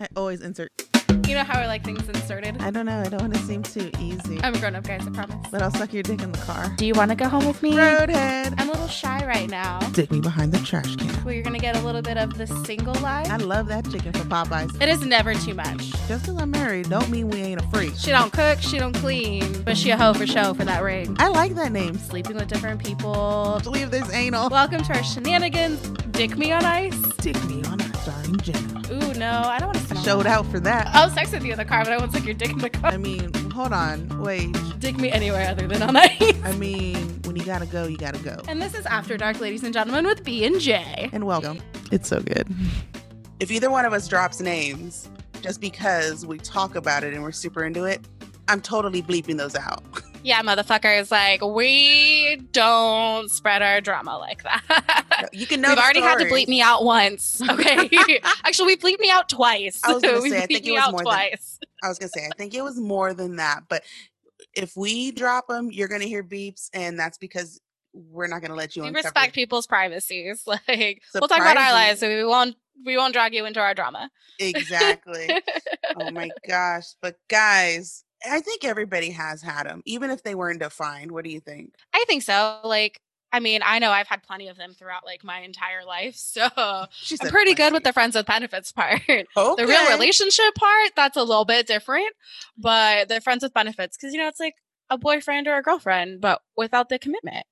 I always insert. You know how I like things inserted? I don't know. I don't want to seem too easy. I'm a grown up, guys, I promise. But I'll suck your dick in the car. Do you want to go home with me? Roadhead. I'm a little shy right now. Stick me behind the trash can. Well, you're going to get a little bit of the single life. I love that chicken from Popeyes. It is never too much. Just because I'm married don't mean we ain't a freak. She don't cook, she don't clean, but she a hoe for show for that ring. I like that name. Sleeping with different people. Leave this anal. Welcome to our shenanigans. Dick me on ice. Dick me on a starring Jenna. Ooh, no, I don't want to I smell showed out for that. I'll sex with you in the car, but I won't suck your dick in the car. I mean, hold on. Wait. Dick me anywhere other than on ice. I mean, when you gotta go, you gotta go. And this is After Dark, ladies and gentlemen, with B and J. And welcome. It's so good. If either one of us drops names just because we talk about it and we're super into it, I'm totally bleeping those out. Yeah, motherfuckers, like we don't spread our drama like that. You can know We've already had to bleep me out once. Okay. Actually, we bleeped me out twice. I was gonna say, I think it was more than- twice. I was gonna say, I think it was more than that, but if we drop them, you're gonna hear beeps, and that's because we're not gonna let you We respect people's privacies. Like we'll talk about our lives, so we won't we won't drag you into our drama. Exactly. oh my gosh! But guys, I think everybody has had them, even if they weren't defined. What do you think? I think so. Like, I mean, I know I've had plenty of them throughout like my entire life, so I'm pretty good with the friends with benefits part. Okay. The real relationship part, that's a little bit different, but the friends with benefits, because you know, it's like a boyfriend or a girlfriend, but without the commitment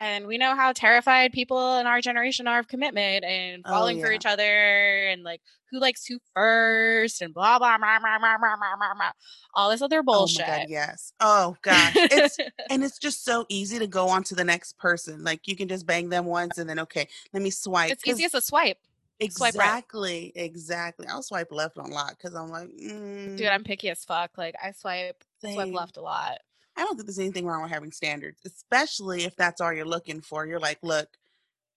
and we know how terrified people in our generation are of commitment and oh, falling oh, yeah. for each other and like who likes who first and blah blah blah blah blah blah blah, blah all this other oh bullshit. Oh God, yes. Oh gosh. It's and it's just so easy to go on to the next person. Like you can just bang them once and then okay, let me swipe. It's easy as a swipe. Exactly. Swipe right. Exactly. I'll swipe left on lot because I'm like, mm. dude, I'm picky as fuck. Like I swipe Same. swipe left a lot. I don't think there's anything wrong with having standards, especially if that's all you're looking for. You're like, look,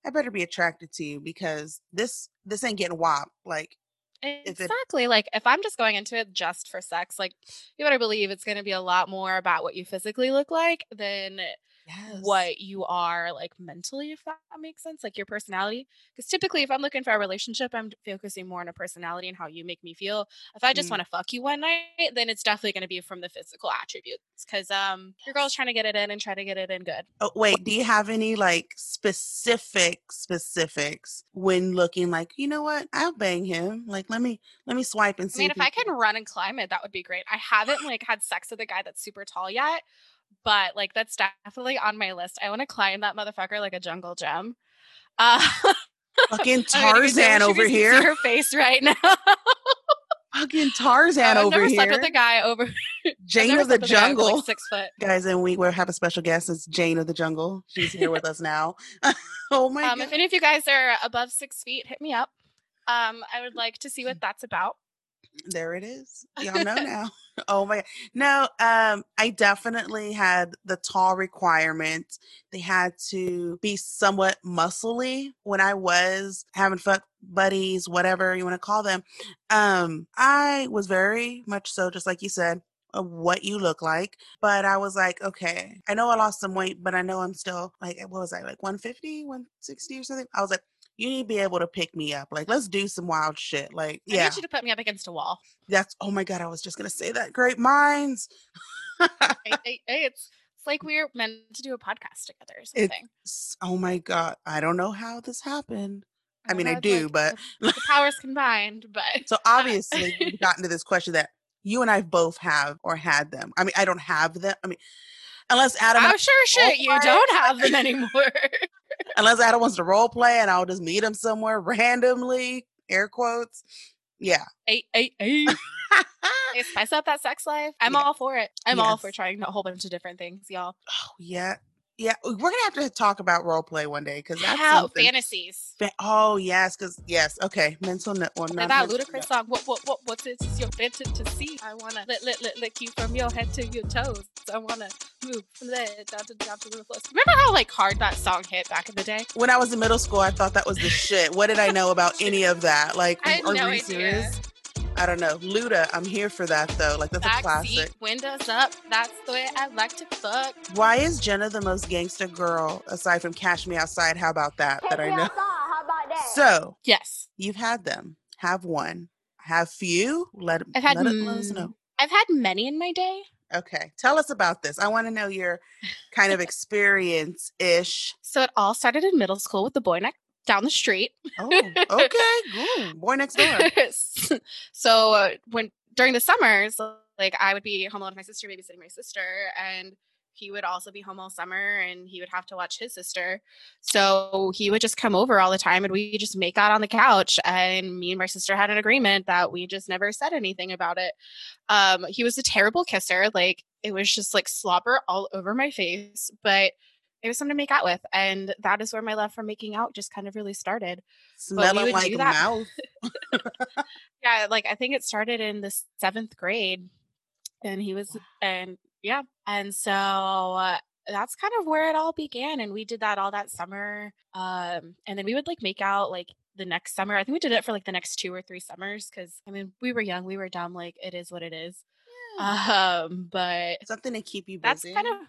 I better be attracted to you because this this ain't getting wop. Like, If it- Exactly. Like if I'm just going into it just for sex, like you better believe it's going to be a lot more about what you physically look like than what you are like mentally, if that makes sense, like your personality. Because typically, if I'm looking for a relationship, I'm focusing more on a personality and how you make me feel. If I just Mm. want to fuck you one night, then it's definitely going to be from the physical attributes. Because um, your girl's trying to get it in and try to get it in good. Oh, wait, do you have any like specific specifics when looking like, you know what? I'll bang him. Like, let me let me swipe and see. I mean, if I can run and climb it, that would be great. I haven't like had sex with a guy that's super tall yet, but like that's definitely on my list. I want to climb that motherfucker like a jungle gem. Uh, fucking Tarzan over here. Her face right now. Fucking Tarzan I've over never here. slept with a guy over Jane of the slept with over, Jungle. like six foot. Guys, and we will have a special guest. It's Jane of the Jungle. She's here with us now. oh my Um, god. if any of you guys are above six feet, hit me up. Um, I would like to see what that's about. There it is. Y'all know now. Oh my no, um, I definitely had the tall requirement. They had to be somewhat muscly when I was having fuck buddies, whatever you want to call them. Um, I was very much so, just like you said, of what you look like. But I was like, okay, I know I lost some weight, but I know I'm still like, what was I like 150, 160 or something? I was like, you need to be able to pick me up. Like, let's do some wild shit. Like, yeah. I need you to put me up against a wall. That's oh my god, I was just gonna say that. Great minds. Hey, hey, hey, it's it's like we're meant to do a podcast together or something. S- oh my god, I don't know how this happened. I mean, I do, like but the, the powers combined. But so obviously we've gotten to this question that you and I both have or had them. I mean, I don't have them. I mean, unless Adam, oh, I'm sure shit you don't have them anymore. Unless Adam wants to role play, and I'll just meet him somewhere randomly. Air quotes. Yeah. hey, hey, hey. Spice up that sex life. I'm Yeah. all for it. I'm all for trying a whole bunch of different things, y'all. Oh yeah. Yeah. We're gonna have to talk about role play one day because that's How something. fantasies. Fa- oh yes, because yes. Okay. Mental. No- well, Like not that mental Ludacris song. What what what what's it? Is your fantasy? I wanna lick, lick, lick, lick you from your head to your toes. I wanna move from there down to down to the floor. Remember how like hard that song hit back in the day? when I was in middle school, I thought that was the shit. What did I know about any of that? Like, I had are no you idea. serious? I don't know. Luda, I'm here for that though. Like, that's a Back classic. seat, windows up. That's the way I like to fuck. Why is Jenna the most gangster girl aside from Cash Me Outside? How about that? That I know. How about that? So Yes. you've had them. Have one. have few? Let, I've had, let, it, let us know. I've had many in my day. Okay. Tell us about this. I want to know your kind of experience ish. So it all started in middle school with the boy next down the street. Oh, okay. Ooh, boy next door. so uh, when during the summers, like I would be home alone with my sister, babysitting my sister, and he would also be home all summer and he would have to watch his sister. So he would just come over all the time and we just make out on the couch. And me and my sister had an agreement that we just never said anything about it. Um, he was a terrible kisser. Like it was just like slobber all over my face, but it was something to make out with. And that is where my love for making out just kind of really started. Smelling like mouth. yeah, like I think it started in the seventh grade and he was and yeah and so uh, that's kind of where it all began and we did that all that summer um and then we would like make out like the next summer i think we did it for like the next two or three summers because i mean we were young we were dumb like it is what it is yeah. um but something to keep you busy that's kind of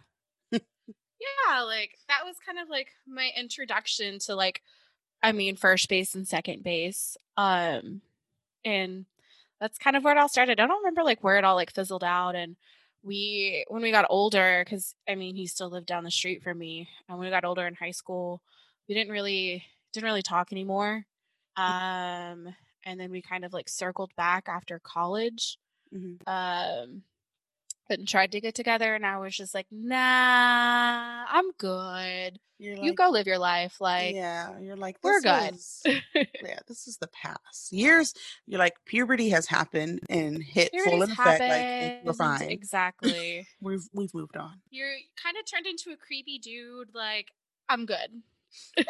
yeah like that was kind of like my introduction to like i mean first base and second base um and that's kind of where it all started. I don't remember like where it all like fizzled out and we when we got older cuz I mean he still lived down the street from me and when we got older in high school we didn't really didn't really talk anymore. Um and then we kind of like circled back after college. Mm-hmm. Um and tried to get together and I was just like, nah, I'm good. Like, you go live your life. Like, yeah, you're like, we're good. Is, yeah, this is the past. Years, you're like, puberty has happened and hit Puberty's full effect. Like, we're fine. Exactly. we've we've moved on. You're kind of turned into a creepy dude. Like, I'm good.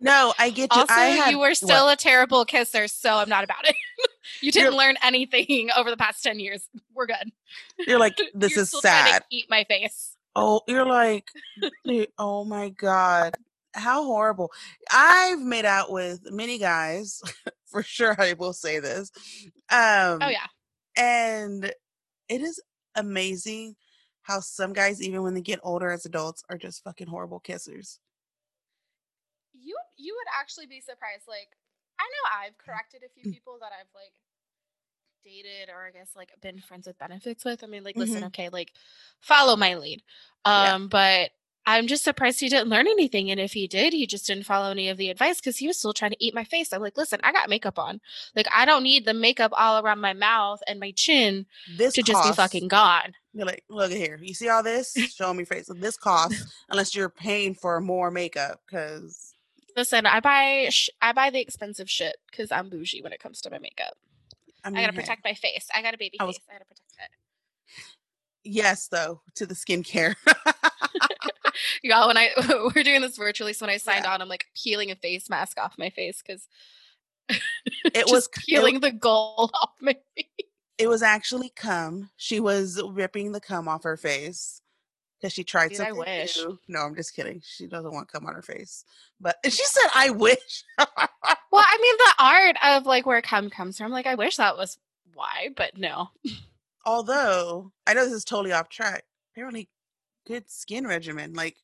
no, I get you. Also, had, you were still what? a terrible kisser, so I'm not about it. you didn't you're, learn anything over the past 10 years. We're good. You're like, this you're is sad. eat my face. Oh, you're like, oh my God. How horrible. I've made out with many guys, for sure. I will say this. Um, oh, yeah. And it is amazing how some guys, even when they get older as adults, are just fucking horrible kissers. You you would actually be surprised. Like, I know I've corrected a few mm. people that I've like dated or I guess like been friends with benefits with. I mean, like, listen, mm-hmm. okay, like follow my lead. Um, yeah. but I'm just surprised he didn't learn anything. And if he did, he just didn't follow any of the advice because he was still trying to eat my face. I'm like, listen, I got makeup on. Like, I don't need the makeup all around my mouth and my chin this to costs, just be fucking gone. You're like, look at here. You see all this? Show me face. This costs unless you're paying for more makeup because. Listen, I buy sh- I buy the expensive shit because I'm bougie when it comes to my makeup. I, mean, I gotta protect my face. I got a baby I was, face. I gotta protect it. Yes, though, to the skincare. Y'all, when I we're doing this virtually, so when I signed yeah. on, I'm like peeling a face mask off my face because it was peeling it, the gold off my face. It was actually cum. She was ripping the cum off her face because she tried Dude, something I wish. New. No, I'm just kidding. She doesn't want cum on her face. But she said, "I wish." well, I mean, the art of like where cum comes from. Like, I wish that was why, but no. Although I know this is totally off track, apparently good skin regimen. Like,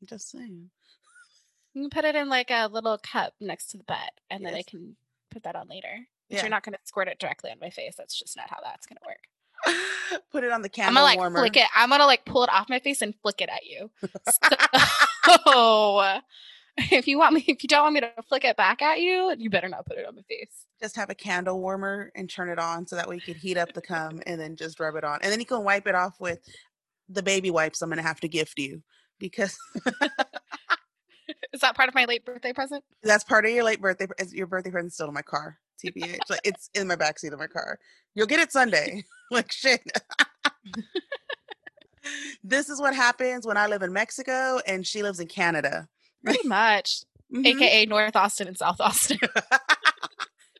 I'm just saying. You can put it in like a little cup next to the bed, and yes. then I can put that on later. But yeah. you're not going to squirt it directly on my face. That's just not how that's going to work. Put it on the camera. I'm gonna like warmer. flick it. I'm gonna like pull it off my face and flick it at you. so if you want me, if you don't want me to flick it back at you, you better not put it on my face. Just have a candle warmer and turn it on so that way you can heat up the cum and then just rub it on, and then you can wipe it off with the baby wipes. I'm gonna have to gift you because. Is that part of my late birthday present? That's part of your late birthday. Your birthday present still in my car. TBH. like it's in my backseat of my car. You'll get it Sunday. like shit. this is what happens when I live in Mexico and she lives in Canada. Pretty much. Mm-hmm. AKA North Austin and South Austin.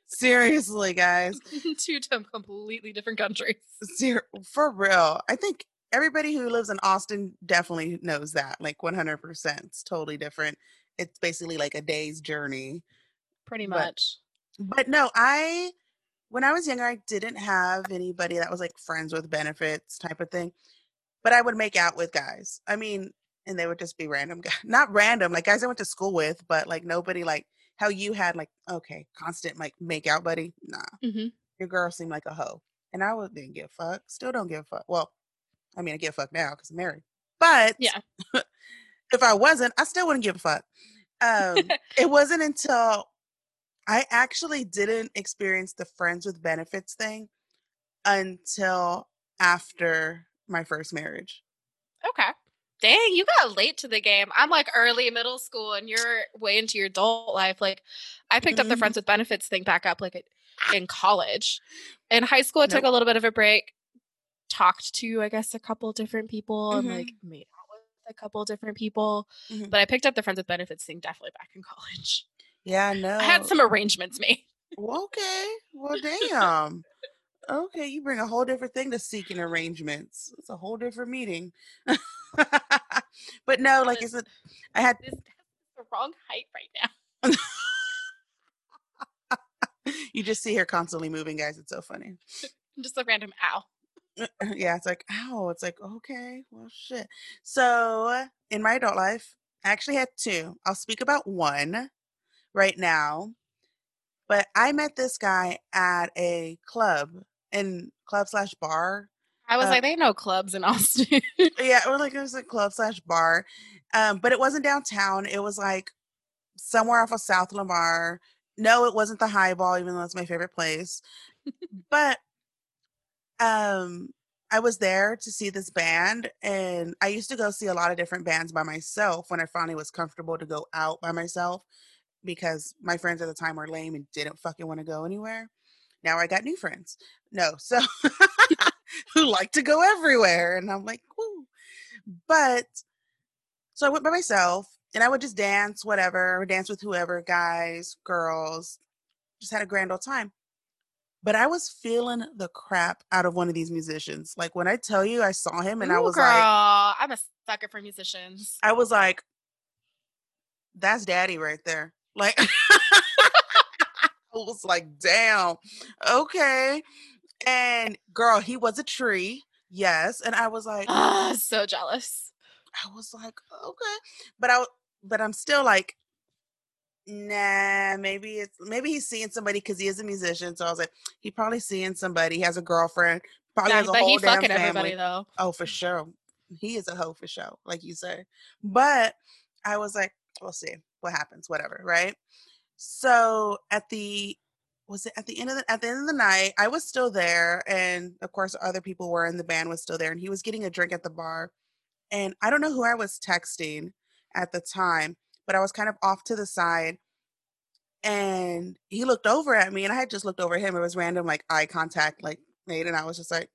Seriously, guys. Two completely different countries. Ser- for real. I think everybody who lives in Austin definitely knows that. Like 100%. It's totally different. It's basically like a day's journey. Pretty much. But, no, I when I was younger, I didn't have anybody that was like friends with benefits type of thing. But I would make out with guys. I mean, and they would just be random guys. Not random, like guys I went to school with, but like nobody like how you had like okay constant like make out buddy. Nah, mm-hmm. your girl seemed like a hoe, and I was didn't give a fuck. Still don't give a fuck. Well, I mean I give a fuck now because I'm married, but yeah, if I wasn't, I still wouldn't give a fuck. Um, it wasn't until I actually didn't experience the friends with benefits thing until after my first marriage. Okay. Dang, you got late to the game. I'm like early middle school and you're way into your adult life. Like I picked mm-hmm. up the friends with benefits thing back up like in college. In high school, I nope. took a little bit of a break, talked to, I guess, a couple different people mm-hmm. and like mm-hmm. made out with a couple different people. Mm-hmm. But I picked up the friends with benefits thing definitely back in college. Yeah, no. I had some arrangements made. Well, okay. Well, damn. okay, you bring a whole different thing to seeking arrangements. It's a whole different meeting. but no, like I said, I had this the wrong height right now. you just see her constantly moving, guys. It's so funny. just a random ow. Uh, uh, yeah, it's like ow. It's like okay, well, shit. So in my adult life, I actually had two. I'll speak about one right now. But I met this guy at a club in club slash bar. I was uh, like, they know clubs in Austin. yeah, or like it was a club slash bar. Um, but it wasn't downtown. It was like somewhere off of South Lamar. No, it wasn't the highball, even though it's my favorite place. but um I was there to see this band and I used to go see a lot of different bands by myself when I finally was comfortable to go out by myself because my friends at the time were lame and didn't fucking want to go anywhere. Now I got new friends. No, so who like to go everywhere. And I'm like, Woo. But so I went by myself and I would just dance, whatever, dance with whoever, guys, girls, just had a grand old time. But I was feeling the crap out of one of these musicians. Like when I tell you I saw him and Ooh, I was girl, like I'm a sucker for musicians. I was like, that's daddy right there. Like I was like, damn, okay. And girl, he was a tree. Yes. And I was like, ah, so jealous. I was like, okay. But I but I'm still like, nah, maybe it's maybe he's seeing somebody because he is a musician. So I was like, he probably seeing somebody. He has a girlfriend. Probably nah, has a but whole he damn fucking family. everybody though. Oh, for sure. He is a hoe for sure, like you say. But I was like, we'll see what happens, whatever, right? So at the was it at the end of the at the end of the night, I was still there, and of course other people were and the band was still there, and he was getting a drink at the bar. And I don't know who I was texting at the time, but I was kind of off to the side. And he looked over at me, and I had just looked over at him. It was random, like eye contact, like made, and I was just like,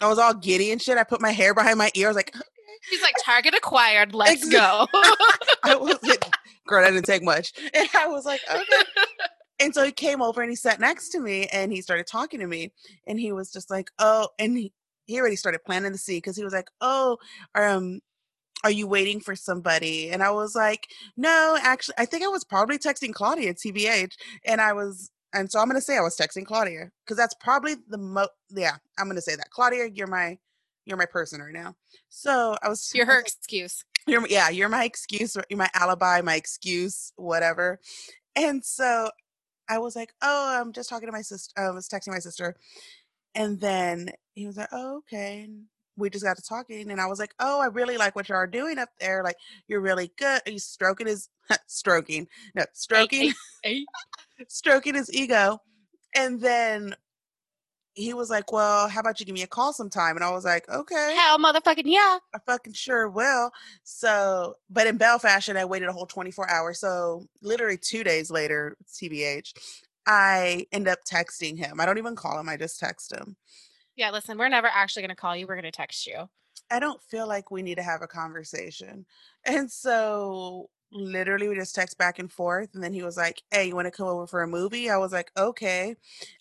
I was all giddy and shit. I put my hair behind my ear. I was like. He's like, target acquired. Let's go. I was girl, that didn't take much. And I was like, okay. and so he came over and he sat next to me and he started talking to me. And he was just like, oh, and he, he already started planting the seed because he was like, oh, um, are you waiting for somebody? And I was like, no, actually, I think I was probably texting Claudia, TBH. And I was, and so I'm going to say I was texting Claudia because that's probably the most, yeah, I'm going to say that. Claudia, you're my, you're my person right now. So I was, you're her excuse. You're yeah, you're my excuse, you're my alibi, my excuse, whatever. And so I was like, oh, I'm just talking to my sister. I was texting my sister, and then he was like, oh, okay. And we just got to talking, and I was like, oh, I really like what you are doing up there. Like, you're really good. He's stroking his stroking, no, stroking, stroking his ego, and then he was like, Well, how about you give me a call sometime? And I was like, Okay. Hell motherfucking yeah. I fucking sure will. So, but in Bell fashion, I waited a whole 24 hours. So, literally two days later, TBH, I end up texting him. I don't even call him, I just text him. Yeah, listen, we're never actually going to call you. We're going to text you. I don't feel like we need to have a conversation. And so literally we just text back and forth and then he was like hey you want to come over for a movie? I was like okay.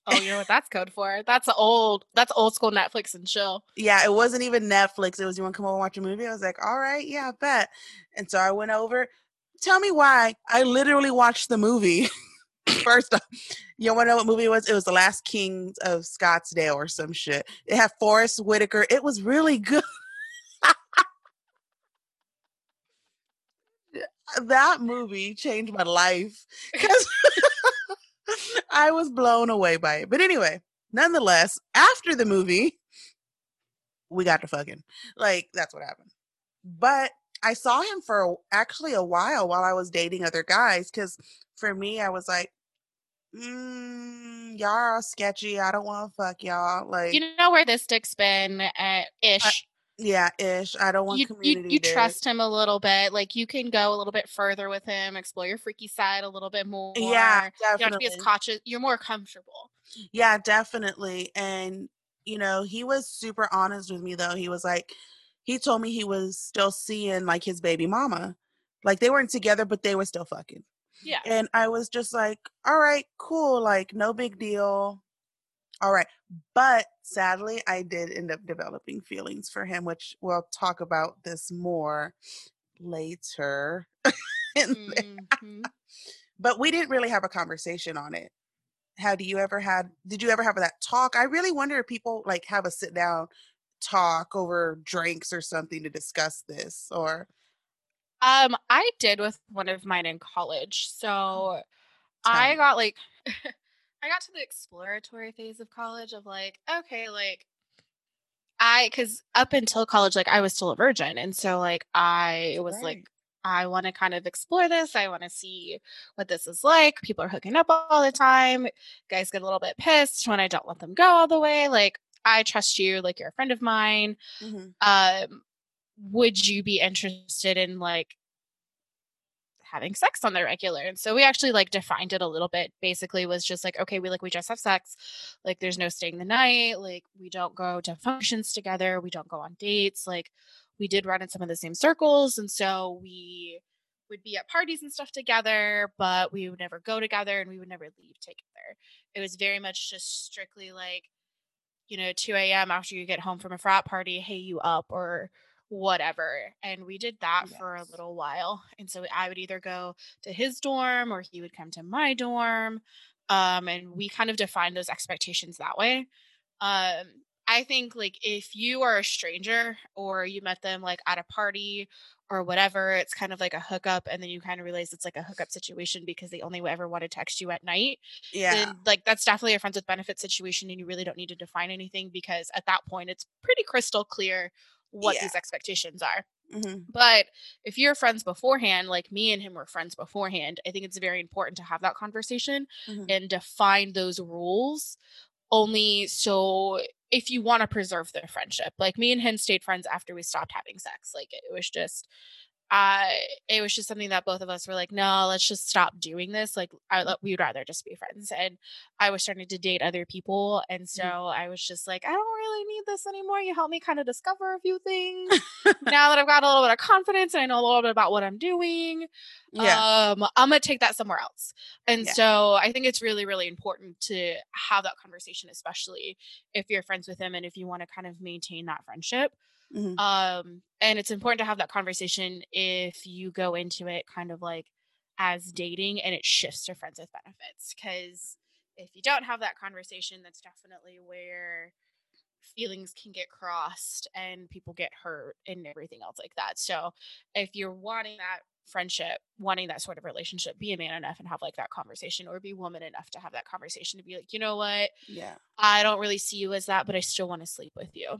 Oh you know what that's code for? That's old that's old school netflix and chill. Yeah it wasn't even netflix it was you want to come over and watch a movie? I was like all right yeah I bet. And so i went over. Tell me why i literally watched the movie. First off you want to know what movie it was? It was the last king of scottsdale or some shit. It had forest whitaker it was really good that movie changed my life because I was blown away by it. But anyway, nonetheless, after the movie, we got to fucking like that's what happened. But I saw him for actually a while while I was dating other guys because for me, I was like, mm, y'all are sketchy. I don't want to fuck y'all. Like, you know where this dick's been at ish. Yeah, ish. I don't want you, community. You, you trust him a little bit. Like you can go a little bit further with him, explore your freaky side a little bit more. Yeah, definitely. You don't have to be as cautious. You're more comfortable. Yeah, definitely. And you know, he was super honest with me though. He was like, he told me he was still seeing like his baby mama. Like they weren't together, but they were still fucking. Yeah. And I was just like, all right, cool. Like, no big deal. All right. But sadly, I did end up developing feelings for him, which we'll talk about this more later. mm-hmm. but we didn't really have a conversation on it. How do you ever had did you ever have that talk? I really wonder if people like have a sit down talk over drinks or something to discuss this or um I did with one of mine in college. So I got like I got to the exploratory phase of college of like, okay, like I cuz up until college like I was still a virgin and so like I it was right. like I want to kind of explore this. I want to see what this is like. People are hooking up all the time. Guys get a little bit pissed when I don't let them go all the way. Like I trust you, like you're a friend of mine. Mm-hmm. Um, would you be interested in like having sex on the regular and so we actually like defined it a little bit basically was just like okay we like we just have sex like there's no staying the night like we don't go to functions together we don't go on dates like we did run in some of the same circles and so we would be at parties and stuff together but we would never go together and we would never leave together. It was very much just strictly like you know 2 a.m after you get home from a frat party hey you up or whatever. And we did that yes. for a little while. And so I would either go to his dorm or he would come to my dorm. Um, and we kind of defined those expectations that way. Um, I think like if you are a stranger or you met them like at a party or whatever, it's kind of like a hookup, and then you kind of realize it's like a hookup situation because they only ever want to text you at night. Yeah. Then like that's definitely a friends with benefits situation, and you really don't need to define anything because at that point it's pretty crystal clear what yeah. these expectations are. Mm-hmm. But if you're friends beforehand, like me and him were friends beforehand, I think it's very important to have that conversation mm-hmm. and define those rules only so if you want to preserve the friendship. Like me and him stayed friends after we stopped having sex. Like it was just uh it was just something that both of us were like no let's just stop doing this like I, we'd rather just be friends and i was starting to date other people and so mm. i was just like i don't really need this anymore you helped me kind of discover a few things now that i've got a little bit of confidence and i know a little bit about what i'm doing yeah. um i'm gonna take that somewhere else and yeah. so i think it's really really important to have that conversation especially if you're friends with him and if you want to kind of maintain that friendship Mm-hmm. Um, and it's important to have that conversation if you go into it kind of like as dating and it shifts to friends with benefits. Because if you don't have that conversation, that's definitely where feelings can get crossed and people get hurt and everything else like that. So if you're wanting that friendship, wanting that sort of relationship, be a man enough and have like that conversation or be woman enough to have that conversation to be like, you know what? Yeah. I don't really see you as that, but I still want to sleep with you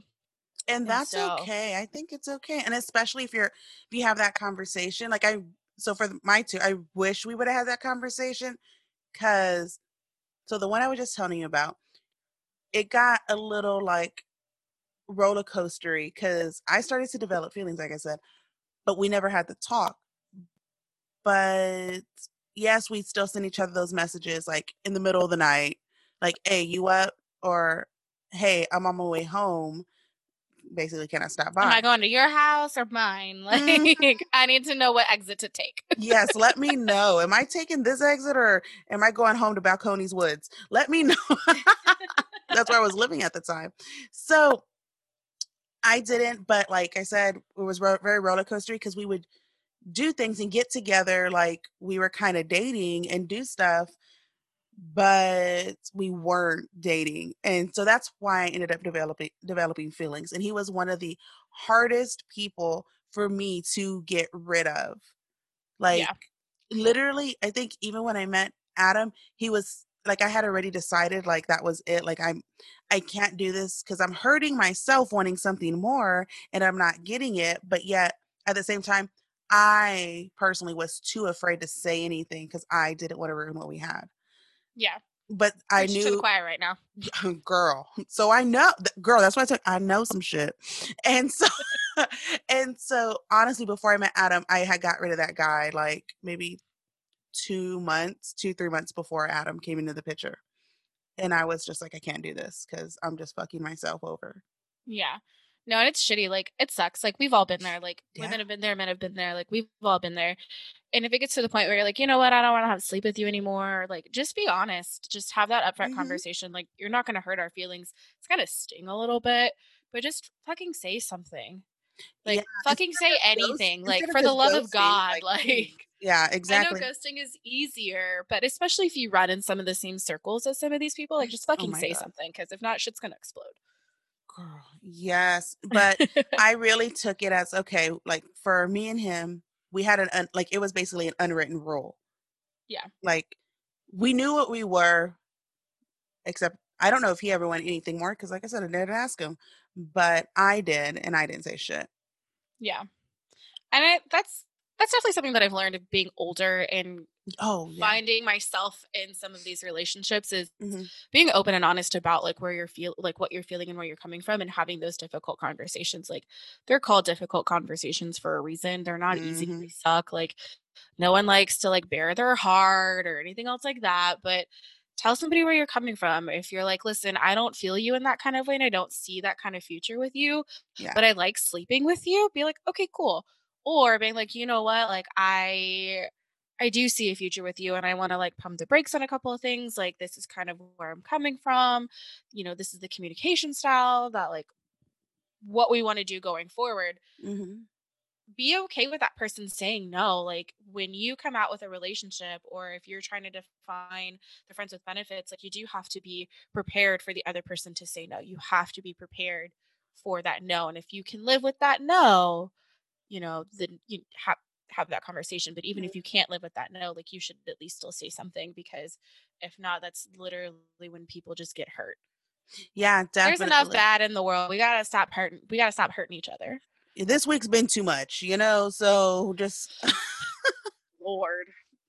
and that's and so, okay i think it's okay and especially if you're if you have that conversation like i so for my two i wish we would have had that conversation because so the one i was just telling you about it got a little like roller coastery because i started to develop feelings like i said but we never had the talk. But yes we still send each other those messages like in the middle of the night like hey you up? or hey i'm on my way home basically can I stop by? Am I going to your house or mine? Like mm-hmm. I need to know what exit to take. yes, let me know. Am I taking this exit or am I going home to Balcones Woods? Let me know. That's where I was living at the time. So I didn't, but like I said, it was ro- very roller coaster because we would do things and get together like we were kind of dating and do stuff but we weren't dating and so that's why i ended up developing developing feelings and he was one of the hardest people for me to get rid of Like yeah. literally, I think even when I met Adam, he was like I had already decided like that was it. Like I'm I can't do this because I'm hurting myself wanting something more and I'm not getting it. But yet at the same time, I personally was too afraid to say anything because I didn't want to ruin what we had. Yeah. But I knew to choir right now, girl. So I know, girl. That's why I said I know some shit, and so, and so honestly, before I met Adam, I had got rid of that guy like maybe two months, two three months before Adam came into the picture, and I was just like, I can't do this because I'm just fucking myself over. Yeah. No, and it's shitty. Like it sucks. Like we've all been there. Like yeah. women have been there, men have been there. Like we've all been there. And if it gets to the point where you're like, you know what, I don't want to have to sleep with you anymore, like just be honest. Just have that upfront mm-hmm. conversation. Like you're not gonna hurt our feelings. It's gonna sting a little bit, but just fucking say something. Like yeah, fucking say anything. Ghost, like for the love ghosting, of God. Like, like yeah, exactly. I know ghosting is easier, but especially if you run in some of the same circles as some of these people, like just oh fucking oh say God. something. Cause if not, shit's gonna explode. Girl, yes, but I really took it as okay. Like for me and him, we had an un, like it was basically an unwritten rule. Yeah, like we knew what we were, except I don't know if he ever wanted anything more because, like I said, I didn't ask him, but I did, and I didn't say shit. Yeah, and I, that's that's definitely something that I've learned of being older and oh yeah. finding myself in some of these relationships is mm-hmm. being open and honest about like where you're feel like what you're feeling and where you're coming from and having those difficult conversations like they're called difficult conversations for a reason they're not mm-hmm. easy they suck like no one likes to like bare their heart or anything else like that but tell somebody where you're coming from if you're like listen i don't feel you in that kind of way and i don't see that kind of future with you yeah. but i like sleeping with you be like okay cool or being like you know what like i I do see a future with you and I want to like pump the brakes on a couple of things. Like, this is kind of where I'm coming from. You know, this is the communication style that like what we want to do going forward. Mm-hmm. Be okay with that person saying no. Like, when you come out with a relationship or if you're trying to define the friends with benefits, like, you do have to be prepared for the other person to say no. You have to be prepared for that no. And if you can live with that no, you know, then you have have that conversation. But even if you can't live with that no, like you should at least still say something because if not, that's literally when people just get hurt. Yeah, definitely. There's enough bad in the world. We gotta stop hurting. We gotta stop hurting each other. This week's been too much, you know. So just Lord.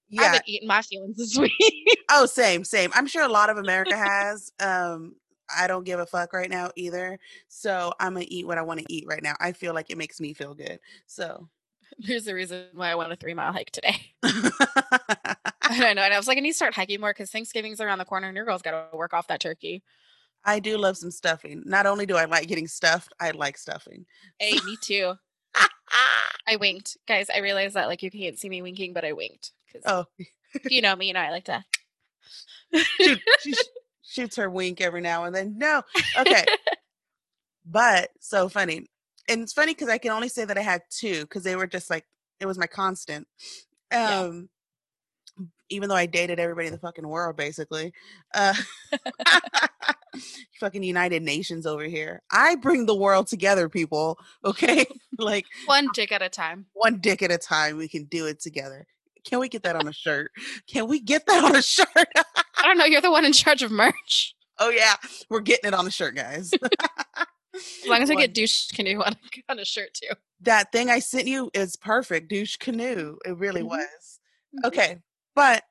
Yeah. I've been eating my feelings this week. oh, same, same. I'm sure a lot of America has. Um, I don't give a fuck right now either. So I'm gonna eat what I want to eat right now. I feel like it makes me feel good. So there's a reason why I went a three mile hike today. I don't know. And I was like, I need to start hiking more because Thanksgiving's around the corner and your girl's got to work off that turkey. I do love some stuffing. Not only do I like getting stuffed, I like stuffing. Hey, me too. I winked. Guys, I realized that like you can't see me winking, but I winked. Oh. you know me, you know, I like to. she, she shoots her wink every now and then. No. Okay. but so funny and it's funny because I can only say that I had two because they were just like it was my constant. Um, yeah. even though I dated everybody in the fucking world, basically. Uh, fucking United Nations over here. I bring the world together, people. Okay, like one dick at a time. One dick at a time. We can do it together. Can we get that on a shirt? Can we get that on a shirt? I don't know. You're the one in charge of merch. Oh yeah, we're getting it on a shirt, guys. As long as I get douche canoe on, on a shirt too. That thing I sent you is perfect. Douche canoe. It really mm-hmm. was. Mm-hmm. Okay. But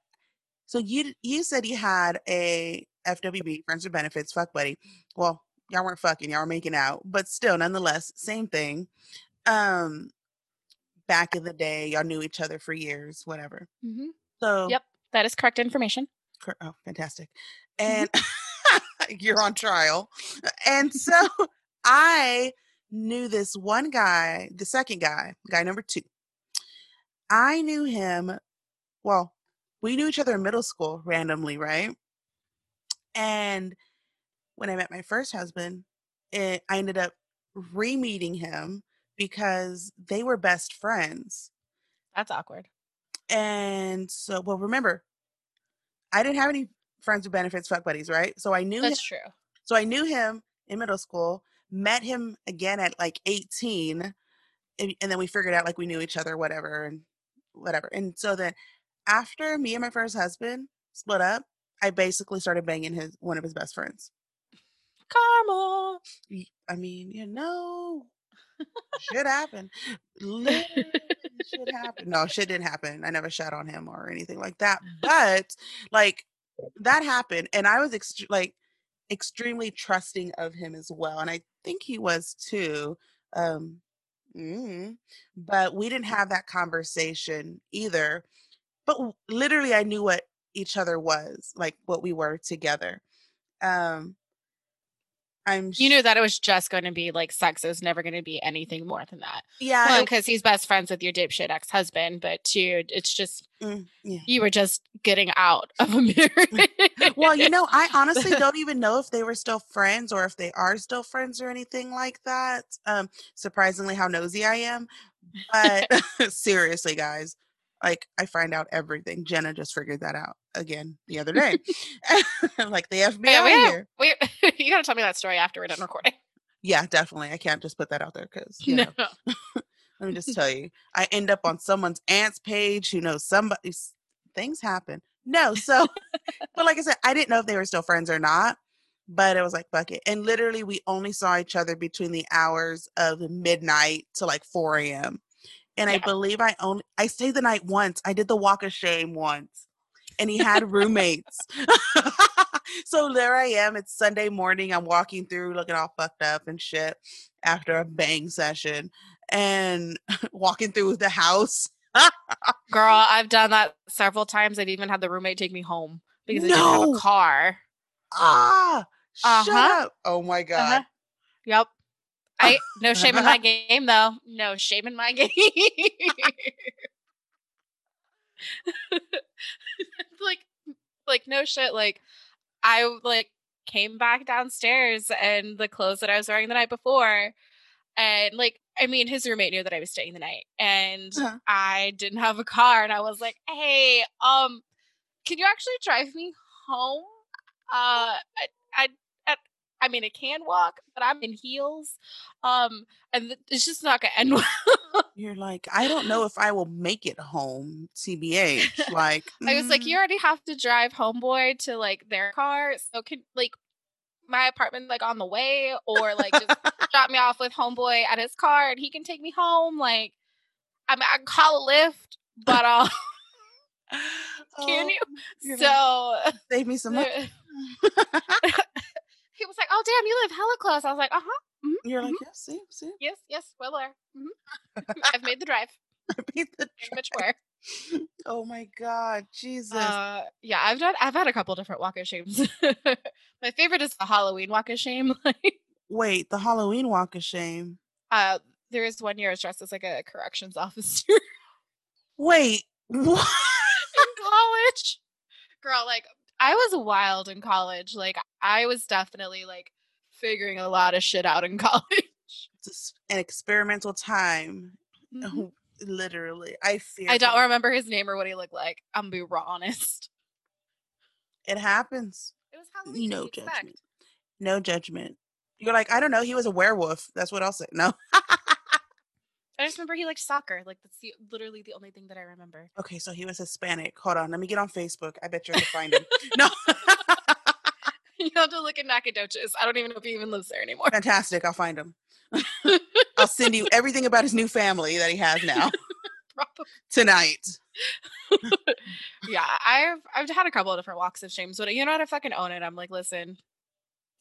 so you you said you had a FWB, friends with benefits, fuck buddy. Well, y'all weren't fucking, y'all were making out, but still nonetheless, same thing. Um back in the day, y'all knew each other for years, whatever. Mm-hmm. So Yep, that is correct information. Oh, fantastic. And you're on trial. And so I knew this one guy, the second guy, guy number two. I knew him, well, we knew each other in middle school randomly, right? And when I met my first husband, it, I ended up re meeting him because they were best friends. That's awkward. And so, well, remember, I didn't have any friends with benefits, fuck buddies, right? So I knew that's him, true. So I knew him in middle school, met him again at like 18 and, and then we figured out like we knew each other whatever and whatever. And so then after me and my first husband split up, I basically started banging his one of his best friends. Karma. I mean, you know, shit happened. shit happened. No, shit didn't happen. I never shot on him or anything like that. But like that happened, and I was ext- like extremely trusting of him as well, and I think he was too. Um, mm, but we didn't have that conversation either. But literally, I knew what each other was, like what we were together. Um, I'm you knew that it was just going to be like sex. It was never going to be anything more than that. Yeah, because he's best friends with your dipshit ex husband, but two, it's just mm, yeah. you were just getting out of a marriage. well, you know, I honestly don't even know if they were still friends or if they are still friends or anything like that. Um, surprisingly, how nosy I am. But seriously, guys, like I find out everything. Jenna just figured that out again the other day. like the FBI yeah, we here. We, you gotta tell me that story after we're done recording. Yeah, definitely. I can't just put that out there because you no. know. let me just tell you, I end up on someone's aunt's page who knows somebody. Things happen. No, so, but like I said, I didn't know if they were still friends or not. But it was like bucket, and literally, we only saw each other between the hours of midnight to like 4 a.m and yeah. I believe I only I stayed the night once. I did the walk of shame once, and he had roommates. so there I am. It's Sunday morning. I'm walking through, looking all fucked up and shit after a bang session, and walking through the house. Girl, I've done that several times. I've even had the roommate take me home because no. I didn't have a car. Ah, uh-huh. shut up! Oh my uh-huh. god. Uh-huh. Yep. I no shame in my game though. No shame in my game. like like no shit like I like came back downstairs and the clothes that I was wearing the night before and like I mean his roommate knew that I was staying the night and uh-huh. I didn't have a car and I was like, "Hey, um can you actually drive me home?" Uh I, I I mean, it can walk, but I'm in heels. Um, and it's just not gonna end well. You're like, I don't know if I will make it home, CBH. Like, I was like, you mm. already have to drive homeboy to like their car, so can like my apartment like on the way, or like just drop me off with homeboy at his car, and he can take me home. Like, I mean, I can call a Lyft, but uh, can oh, you? So like, save me some money he was like, "Oh, damn, you live hella close." I was like, "Uh huh." Mm-hmm, You're like, mm-hmm. "Yes, see, see." Yes, yes, well there. Mm-hmm. I've made the drive. I made the drive. Much where. Oh my god, Jesus. Uh, yeah, I've done. I've had a couple different walk of shames. my favorite is the Halloween walk of shame. Wait, the Halloween walk of shame. Uh, there is one year I was dressed as like a corrections officer. Wait, what? In college, girl, like I was wild in college. Like I was definitely like figuring a lot of shit out in college. It's an experimental time. Mm-hmm. Literally. I fear I don't remember his name or what he looked like. I'm gonna be raw honest. It happens. It was Halloween. No judgment. Expect? No judgment. You're like, I don't know, he was a werewolf. That's what I'll say. No. I just remember he liked soccer. Like that's the literally the only thing that I remember. Okay, so he was Hispanic. Hold on, let me get on Facebook. I bet you can find him. no. you have to look at Nacogdoches. I don't even know if he even lives there anymore. Fantastic. I'll find him. I'll send you everything about his new family that he has now. Tonight. yeah, I've I've had a couple of different walks of shame, but you know what? I fucking own it. I'm like, listen,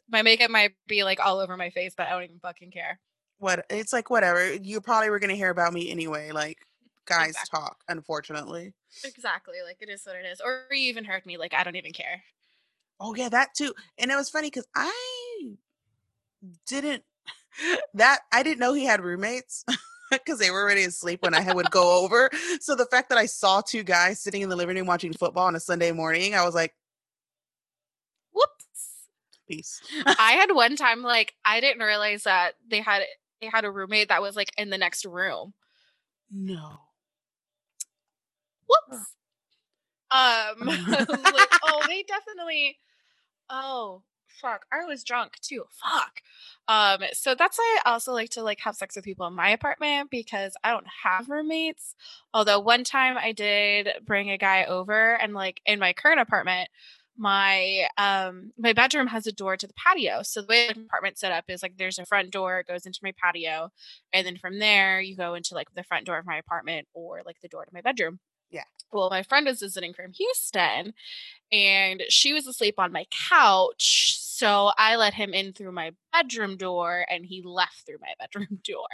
my makeup might be like all over my face, but I don't even fucking care what it's like whatever you probably were going to hear about me anyway like guys exactly. talk unfortunately. Exactly like it is what it is or you even heard me like i don't even care. Oh yeah that too and it was funny because i didn't that i didn't know he had roommates because they were already asleep when i would go over so the fact that i saw two guys sitting in the living room watching football on a sunday morning i was like whoops. Peace. I had one time like i didn't realize that they had they had a roommate that was like in the next room. No. Whoops. Um like, oh, they definitely oh, fuck, I was drunk too. Fuck. Um, so that's why I also like to like have sex with people in my apartment because I don't have roommates. Although one time I did bring a guy over and like in my current apartment, my um my bedroom has a door to the patio. So the way the apartment set up is like there's a front door, it goes into my patio, and then from there you go into like the front door of my apartment or like the door to my bedroom. Yeah. Well, my friend was visiting from Houston and she was asleep on my couch. So I let him in through my bedroom door and he left through my bedroom door.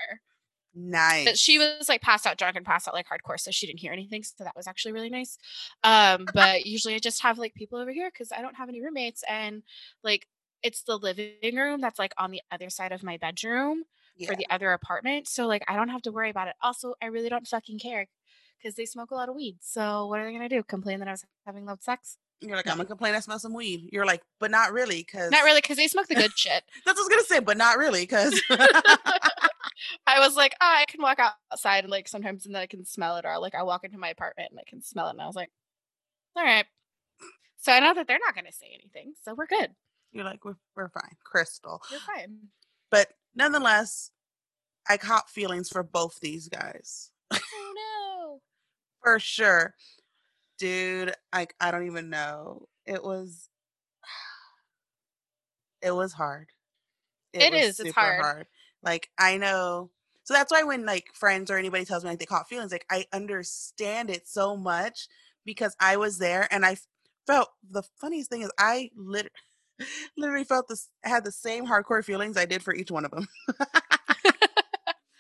Nice. But she was like passed out drunk and passed out like hardcore, so she didn't hear anything. So that was actually really nice. Um, but usually I just have like people over here because I don't have any roommates, and like it's the living room that's like on the other side of my bedroom yeah. for the other apartment. So like I don't have to worry about it. Also, I really don't fucking care because they smoke a lot of weed. So what are they gonna do? Complain that I was having loud sex? You're like. I'm gonna complain I smell some weed. You're like, but not really, because not really, because they smoke the good shit. That's what I was gonna say, but not really, because I was like, oh, I can walk outside and like sometimes and then I can smell it, or like I walk into my apartment and I can smell it, and I was like, all right. So I know that they're not gonna say anything, so we're good. You're like, we're we're fine, Crystal. You're fine. But nonetheless, I caught feelings for both these guys. Oh no. for sure dude like i don't even know it was it was hard it, it is it's hard. hard like i know so that's why when like friends or anybody tells me like they caught feelings like i understand it so much because i was there and i felt the funniest thing is i lit- literally felt this had the same hardcore feelings i did for each one of them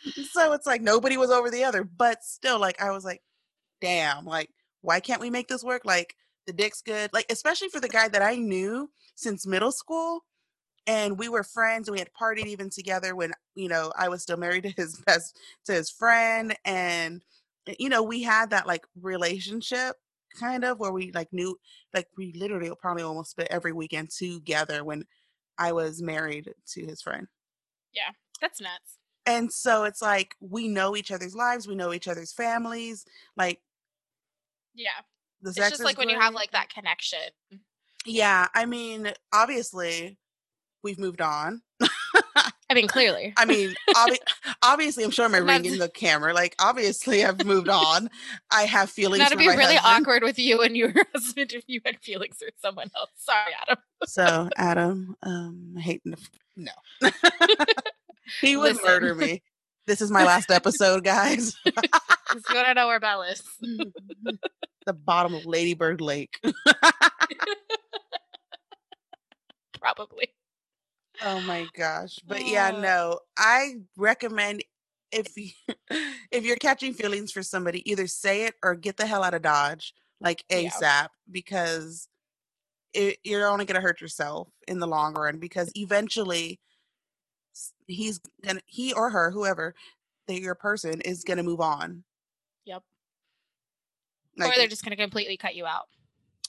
so it's like nobody was over the other but still like i was like damn like why can't we make this work? Like the dick's good. Like especially for the guy that I knew since middle school and we were friends and we had partied even together when you know I was still married to his best to his friend and eh, you know we had that like relationship kind of where we like knew like we literally probably almost spent every weekend together when I was married to his friend. Yeah, that's nuts. And so it's like we know each other's lives, we know each other's families. Like yeah. It's just like when you have like that connection. Yeah, I mean, obviously, we've moved on. I mean, clearly. I mean, obvi- obviously, I'm sure I'm ringing the camera. Like, obviously, I've moved on. I have feelings. That'd be really husband. awkward with you and your husband if you had feelings for someone else. Sorry, Adam. so, Adam, um, I hate to, no. he would Listen. murder me. This is my last episode, guys. Just go to know where Belle is. the bottom of Ladybird Lake. Probably. Oh my gosh. But yeah, uh. no. I recommend if you, if you're catching feelings for somebody, either say it or get the hell out of Dodge like ASAP yeah. because it, you're only going to hurt yourself in the long run because eventually he's gonna he or her whoever that your person is gonna move on Yep. Like, or they're just going to completely cut you out.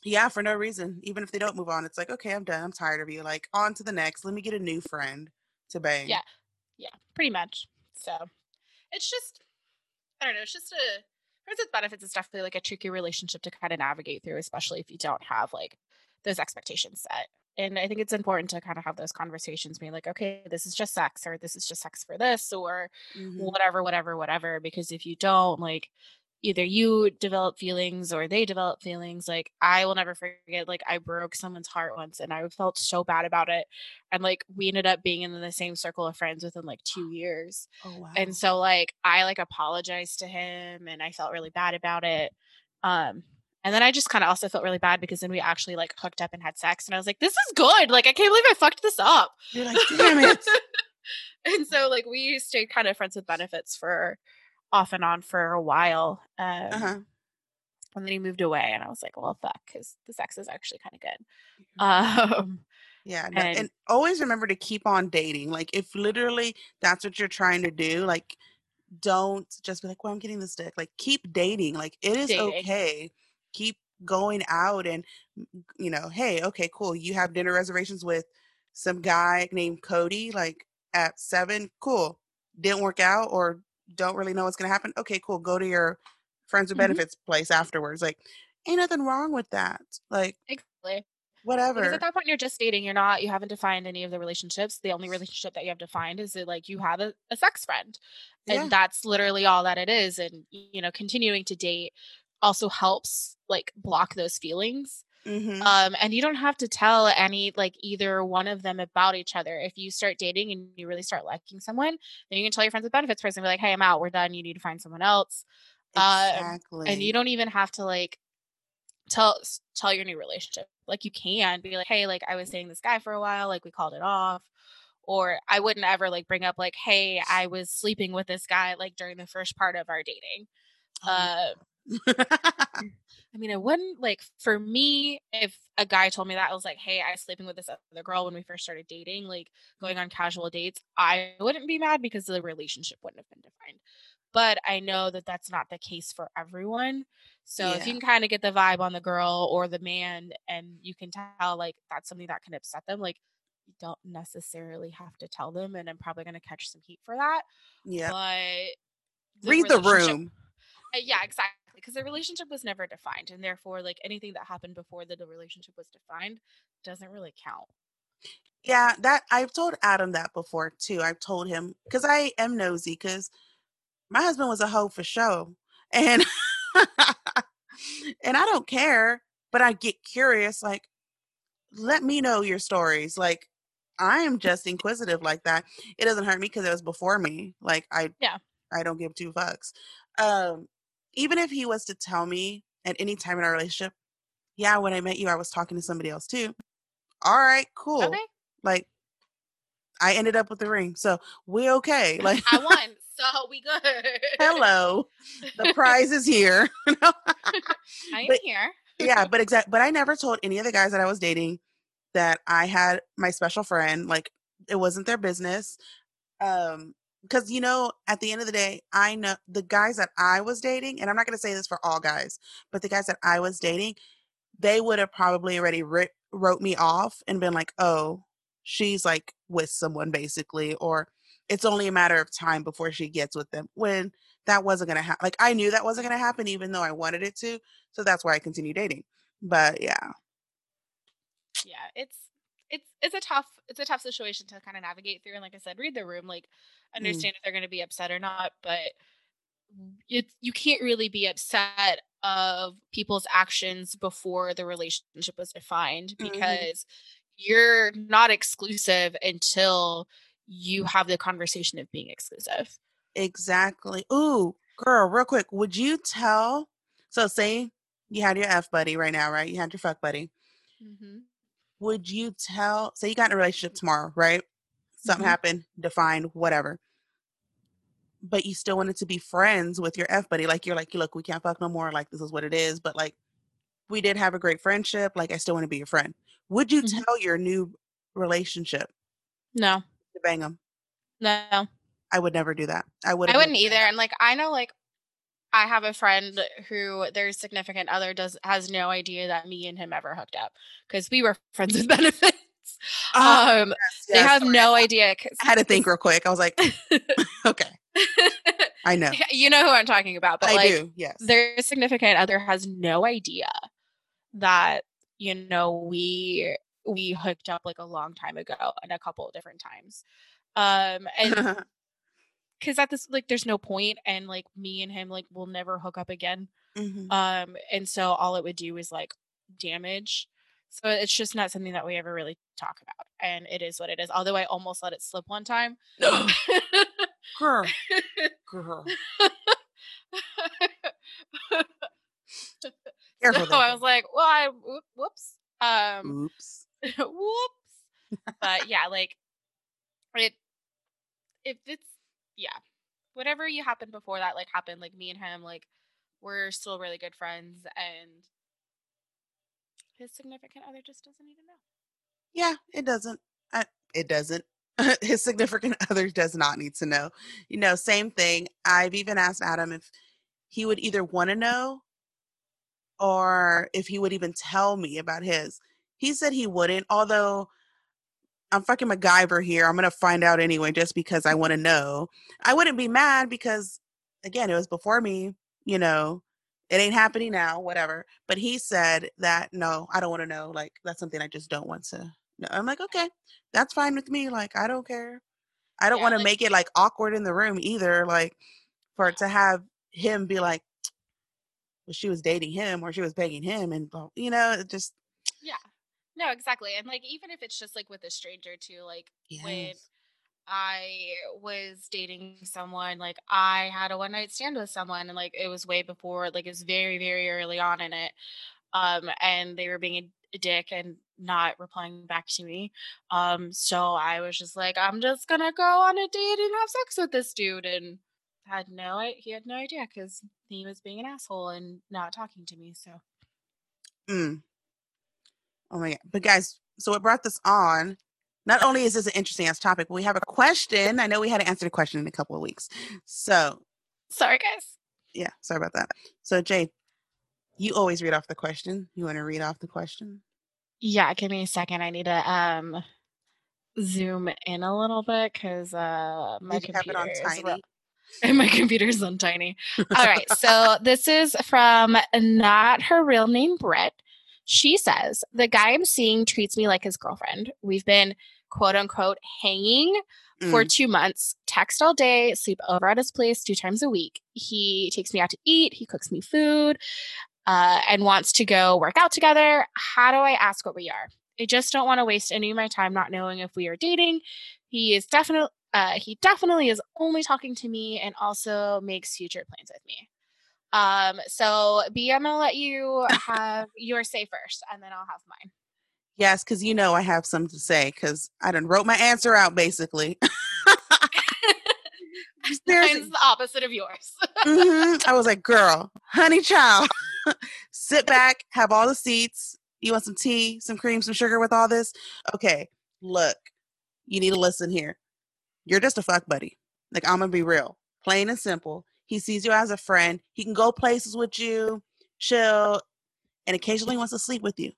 Yeah, for no reason. Even if they don't move on, it's like, okay, I'm done. I'm tired of you. Like, on to the next. Let me get a new friend to bang. Yeah. Yeah, pretty much. So it's just, I don't know. It's just a, there's its benefits. It's definitely like a tricky relationship to kind of navigate through, especially if you don't have like those expectations set. And I think it's important to kind of have those conversations, being like, okay, this is just sex, or this is just sex for this, or mm-hmm. whatever, whatever, whatever. Because if you don't, like, either you develop feelings or they develop feelings like i will never forget like i broke someone's heart once and i felt so bad about it and like we ended up being in the same circle of friends within like two years oh, wow. and so like i like apologized to him and i felt really bad about it um and then I just kind of also felt really bad because then we actually like hooked up and had sex. And I was like, this is good. Like, I can't believe I fucked this up. You're like, damn it. and so, like, we stayed kind of friends with benefits for off and on for a while. Um, uh-huh. And then he moved away, and I was like, well, fuck, because the sex is actually kind of good. Um, yeah. No, and, and always remember to keep on dating. Like, if literally that's what you're trying to do, like, don't just be like, well, I'm getting this dick. Like, keep dating. Like, it is dating. okay. Keep going out and, you know, hey, okay, cool. You have dinner reservations with some guy named Cody, like at seven. Cool. Didn't work out or don't really know what's going to happen, okay, cool. Go to your friends with mm-hmm. benefits place afterwards. Like, ain't nothing wrong with that. Like, exactly. whatever. Because at that point, you're just dating. You're not. You haven't defined any of the relationships. The only relationship that you have defined is that like you have a, a sex friend, and yeah. that's literally all that it is. And you know, continuing to date also helps like block those feelings. Mm-hmm. Um, and you don't have to tell any like either one of them about each other. If you start dating and you really start liking someone, then you can tell your friends with benefits person, be like, "Hey, I'm out. We're done. You need to find someone else." Exactly. Um, and you don't even have to like tell tell your new relationship. Like you can be like, "Hey, like I was dating this guy for a while. Like we called it off." Or I wouldn't ever like bring up like, "Hey, I was sleeping with this guy like during the first part of our dating." Oh. Uh, I mean, I wouldn't like for me if a guy told me that I was like, "Hey, I was sleeping with this other girl when we first started dating, like going on casual dates." I wouldn't be mad because the relationship wouldn't have been defined. But I know that that's not the case for everyone. So yeah. if you can kind of get the vibe on the girl or the man, and you can tell like that's something that can upset them, like you don't necessarily have to tell them. And I'm probably going to catch some heat for that. Yeah. But the read the room. Uh, yeah, exactly because the relationship was never defined and therefore like anything that happened before the, the relationship was defined doesn't really count. Yeah that i've told adam that before too i've told him because i am nosy because my husband was a hoe for show and and i don't care but i get curious like let me know your stories like i am just inquisitive like that it doesn't hurt me because it was before me like i yeah. I don't give two fucks um even if he was to tell me at any time in our relationship, yeah, when I met you, I was talking to somebody else too. All right, cool. Okay. Like, I ended up with the ring, so we okay. Like, I won, so we good. hello, the prize is here. I'm but, here. yeah, but exact. But I never told any of the guys that I was dating that I had my special friend. Like, it wasn't their business. Um, because you know at the end of the day i know the guys that i was dating and i'm not going to say this for all guys but the guys that i was dating they would have probably already writ- wrote me off and been like oh she's like with someone basically or it's only a matter of time before she gets with them when that wasn't going to happen like i knew that wasn't going to happen even though i wanted it to so that's why i continued dating but yeah. Yeah it's it's it's a tough it's a tough situation to kind of navigate through and like i said read the room like Mm. understand mm. if they're going to be upset or not, but you you can't really be upset of people's actions before the relationship was defined mm-hmm. because mm-hmm. you're not exclusive until you have the conversation of being exclusive. Exactly. Ooh, girl, real quick, would you tell? So, say you had your F buddy right now, right? You had your fuck buddy. Mm-hmm. Would you tell? Say you got in a relationship tomorrow, right? Something mm-hmm. happened, defined, whatever but you still wanted to be friends with your F buddy. Like you're like, look, we can't fuck no more. Like this is what it is. But like we did have a great friendship. Like I still want to be your friend. Would you mm-hmm. tell your new relationship? No. To bang them? No. I would never do that. I would. I wouldn't either. And like I know, like I have a friend who their significant other does has no idea that me and him ever hooked up because we were friends with benefits. Uh, um, yes, yes. they have no idea. I had to think real quick. I was like, okay. I know. You know who I'm talking about, but I like, do. Yes. Their significant other has no idea that you know we we hooked up like a long time ago and a couple of different times. Um and because at this like there's no point and like me and him like will never hook up again. Mm-hmm. Um and so all it would do is like damage. So it's just not something that we ever really talk about. And it is what it is. Although I almost let it slip one time. Girl. Girl. so I was like, well, I whoops. Um Oops. whoops. But yeah, like it if it's yeah. Whatever you happened before that like happened, like me and him, like we're still really good friends and his significant other just doesn't even know. Yeah, it doesn't. I, it doesn't. his significant other does not need to know. You know, same thing. I've even asked Adam if he would either want to know or if he would even tell me about his. He said he wouldn't, although I'm fucking MacGyver here. I'm going to find out anyway just because I want to know. I wouldn't be mad because, again, it was before me, you know, it ain't happening now, whatever. But he said that no, I don't want to know. Like that's something I just don't want to know. I'm like, okay, that's fine with me. Like I don't care. I don't yeah, want to like, make it like awkward in the room either. Like for to have him be like, well, she was dating him or she was begging him, and you know, just yeah, no, exactly. And like even if it's just like with a stranger too, like yes. when I was dating someone, like I had a one night stand with someone, and like it was way before, like it was very very early on in it, um, and they were being a dick and not replying back to me. Um, so I was just like, I'm just gonna go on a date and have sex with this dude, and had no he had no idea because he was being an asshole and not talking to me. So, mm. Oh my god! But guys, so what brought this on? Not only is this an interesting ass topic, but we have a question. I know we had to answer the question in a couple of weeks. So, sorry guys. Yeah, sorry about that. So, Jay, you always read off the question. You want to read off the question? Yeah, give me a second. I need to um zoom in a little bit because uh my computer is tiny? and my computer's on tiny. All right, so this is from not her real name, Brett. She says the guy I'm seeing treats me like his girlfriend. We've been quote unquote hanging mm. for two months, text all day, sleep over at his place two times a week. He takes me out to eat, he cooks me food uh, and wants to go work out together. How do I ask what we are? I just don't want to waste any of my time not knowing if we are dating. He is definitely uh, he definitely is only talking to me and also makes future plans with me. Um, so B, I'm gonna let you have your say first, and then I'll have mine. Yes, because you know I have something to say because I done wrote my answer out basically. Mine's the opposite of yours. mm-hmm. I was like, girl, honey child, sit back, have all the seats. You want some tea, some cream, some sugar with all this? Okay, look, you need to listen here. You're just a fuck buddy. Like, I'm to be real, plain and simple. He sees you as a friend. He can go places with you, chill, and occasionally wants to sleep with you.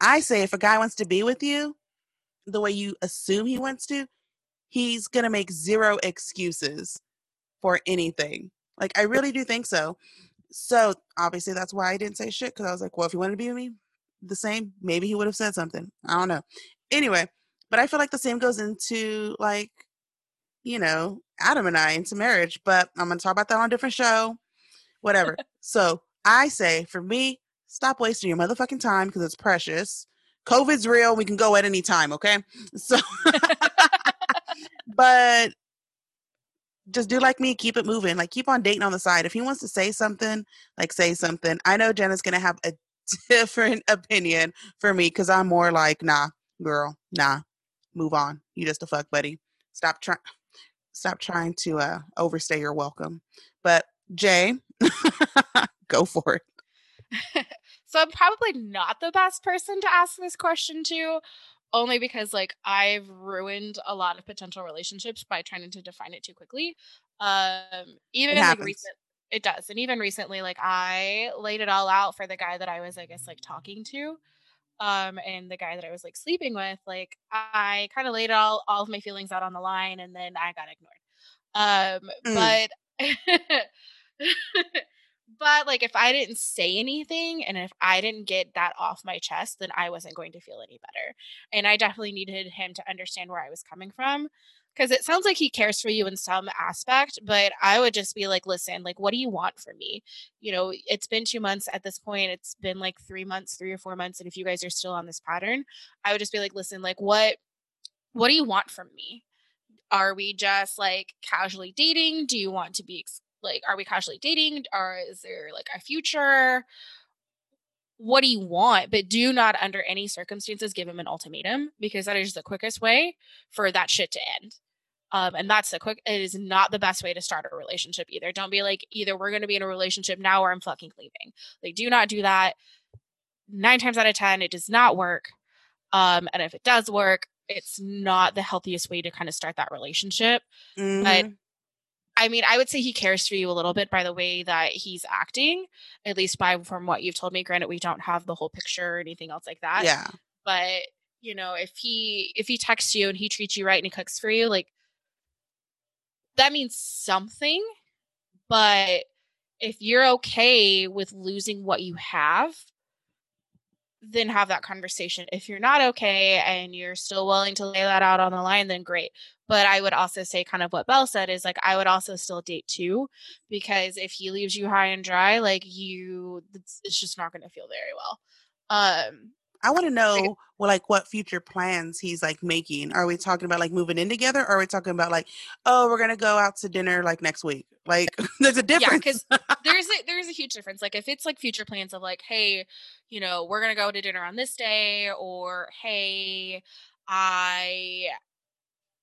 I say if a guy wants to be with you the way you assume he wants to, he's going to make zero excuses for anything. Like, I really do think so. So, obviously, that's why I didn't say shit because I was like, well, if he wanted to be with me the same, maybe he would have said something. I don't know. Anyway, but I feel like the same goes into like, you know, Adam and I into marriage, but I'm going to talk about that on a different show. Whatever. so, I say for me, stop wasting your motherfucking time because it's precious. COVID's real. We can go at any time, okay? So but just do like me, keep it moving. Like keep on dating on the side. If he wants to say something, like say something. I know Jenna's gonna have a different opinion for me because I'm more like, nah, girl, nah, move on. You just a fuck buddy. Stop trying stop trying to uh overstay your welcome. But Jay, go for it. so I'm probably not the best person to ask this question to only because like I've ruined a lot of potential relationships by trying to define it too quickly. Um even like recent it does. And even recently like I laid it all out for the guy that I was I guess like talking to um and the guy that I was like sleeping with like I kind of laid all all of my feelings out on the line and then I got ignored. Um mm. but But like if I didn't say anything and if I didn't get that off my chest, then I wasn't going to feel any better. And I definitely needed him to understand where I was coming from because it sounds like he cares for you in some aspect, but I would just be like, listen, like, what do you want from me? You know, it's been two months at this point. It's been like three months, three or four months. And if you guys are still on this pattern, I would just be like, listen, like, what, what do you want from me? Are we just like casually dating? Do you want to be like, are we casually dating? Or is there like a future? What do you want? But do not, under any circumstances, give him an ultimatum because that is the quickest way for that shit to end. Um, and that's the quick, it is not the best way to start a relationship either. Don't be like, either we're going to be in a relationship now or I'm fucking leaving. Like, do not do that. Nine times out of 10, it does not work. Um, and if it does work, it's not the healthiest way to kind of start that relationship. Mm-hmm. But I mean, I would say he cares for you a little bit by the way that he's acting, at least by from what you've told me. Granted, we don't have the whole picture or anything else like that. Yeah. But you know, if he if he texts you and he treats you right and he cooks for you, like that means something. But if you're okay with losing what you have, then have that conversation. If you're not okay and you're still willing to lay that out on the line, then great. But I would also say, kind of what Belle said, is like, I would also still date too, because if he leaves you high and dry, like you, it's, it's just not going to feel very well. Um, I want to know well, like what future plans he's like making. Are we talking about like moving in together, or are we talking about like, oh, we're gonna go out to dinner like next week? Like, there's a difference. Yeah, because there's a there's a huge difference. Like, if it's like future plans of like, hey, you know, we're gonna go to dinner on this day, or hey, I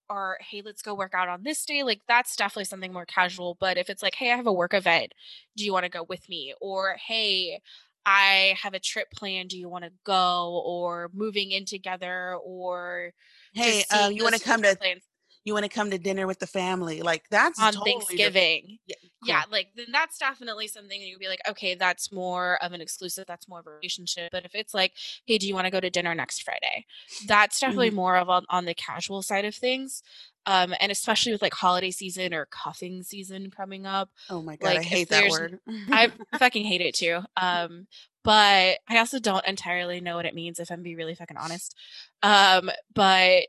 or hey, let's go work out on this day. Like that's definitely something more casual. But if it's like, hey, I have a work event, do you want to go with me? Or hey, I have a trip planned. Do you want to go? Or moving in together? Or hey, um, you want to come to plans. you want to come to dinner with the family? Like that's on totally Thanksgiving. Yeah, cool. yeah, like then that's definitely something you'd be like, okay, that's more of an exclusive. That's more of a relationship. But if it's like, hey, do you want to go to dinner next Friday? That's definitely mm-hmm. more of on, on the casual side of things um and especially with like holiday season or cuffing season coming up oh my god like, i hate that word i fucking hate it too um but i also don't entirely know what it means if i'm being really fucking honest um but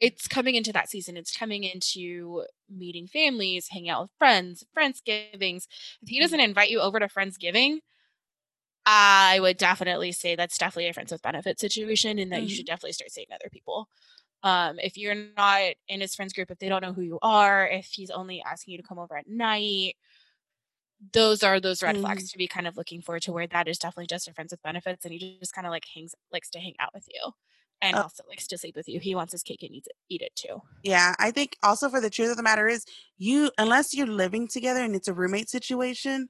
it's coming into that season it's coming into meeting families hanging out with friends friendsgivings if he doesn't mm-hmm. invite you over to friendsgiving I would definitely say that's definitely a friends with benefit situation and that mm-hmm. you should definitely start seeing other people. Um, if you're not in his friends group, if they don't know who you are, if he's only asking you to come over at night, those are those red mm. flags to be kind of looking for to where that is definitely just a friends with benefits and he just kind of like hangs likes to hang out with you and uh, also likes to sleep with you. He wants his cake and needs it, eat it too. Yeah, I think also for the truth of the matter is you unless you're living together and it's a roommate situation,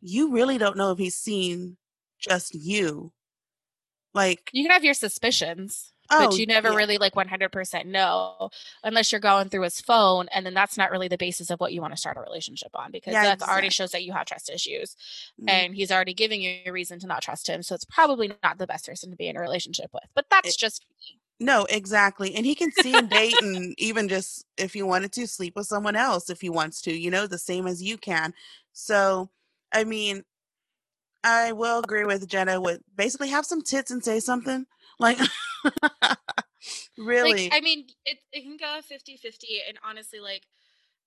you really don't know if he's seen just you. Like you can have your suspicions. Oh, but you never yeah. really like 100% know unless you're going through his phone and then that's not really the basis of what you want to start a relationship on because yeah, that exactly. already shows that you have trust issues mm-hmm. and he's already giving you a reason to not trust him so it's probably not the best person to be in a relationship with but that's it, just me. no exactly and he can see and date and even just if he wanted to sleep with someone else if he wants to you know the same as you can so i mean i will agree with jenna Would basically have some tits and say something like, really? Like, I mean, it, it can go 50 50. And honestly, like,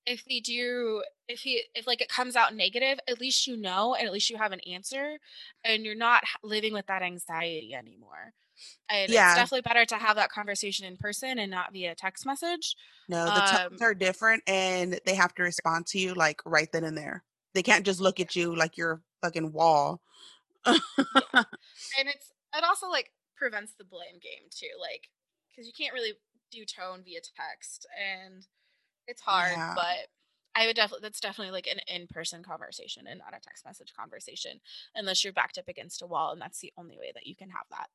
if they do, if he, if like it comes out negative, at least you know, and at least you have an answer, and you're not living with that anxiety anymore. And yeah. it's definitely better to have that conversation in person and not via text message. No, the um, tones are different and they have to respond to you like right then and there. They can't just look at you like you're a fucking wall. yeah. And it's and also like prevents the blame game too. Like, because you can't really do tone via text, and it's hard. Yeah. But I would definitely that's definitely like an in person conversation and not a text message conversation, unless you're backed up against a wall, and that's the only way that you can have that.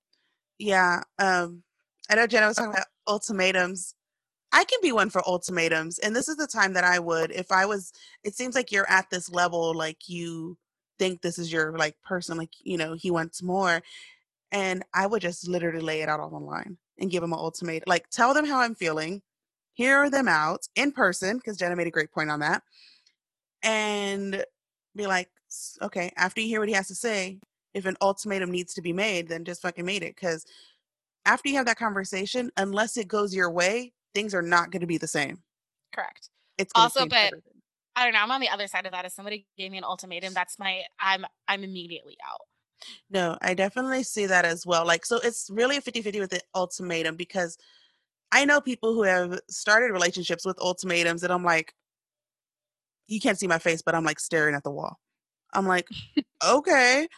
Yeah, um, I know Jenna was talking about ultimatums. I can be one for ultimatums, and this is the time that I would if I was. It seems like you're at this level, like you think this is your like person, like you know he wants more and I would just literally lay it out on the line and give them an ultimatum. Like, tell them how I'm feeling, hear them out in person, because Jenna made a great point on that, and be like, okay, after you hear what he has to say, if an ultimatum needs to be made, then just fucking made it. Because after you have that conversation, unless it goes your way, things are not going to be the same. Correct. It's also, but everything. I don't know. I'm on the other side of that. If somebody gave me an ultimatum, that's my I'm I'm immediately out. No, I definitely see that as well. Like, so it's really a 50 50 with the ultimatum because I know people who have started relationships with ultimatums and I'm like, you can't see my face, but I'm like staring at the wall. I'm like, okay.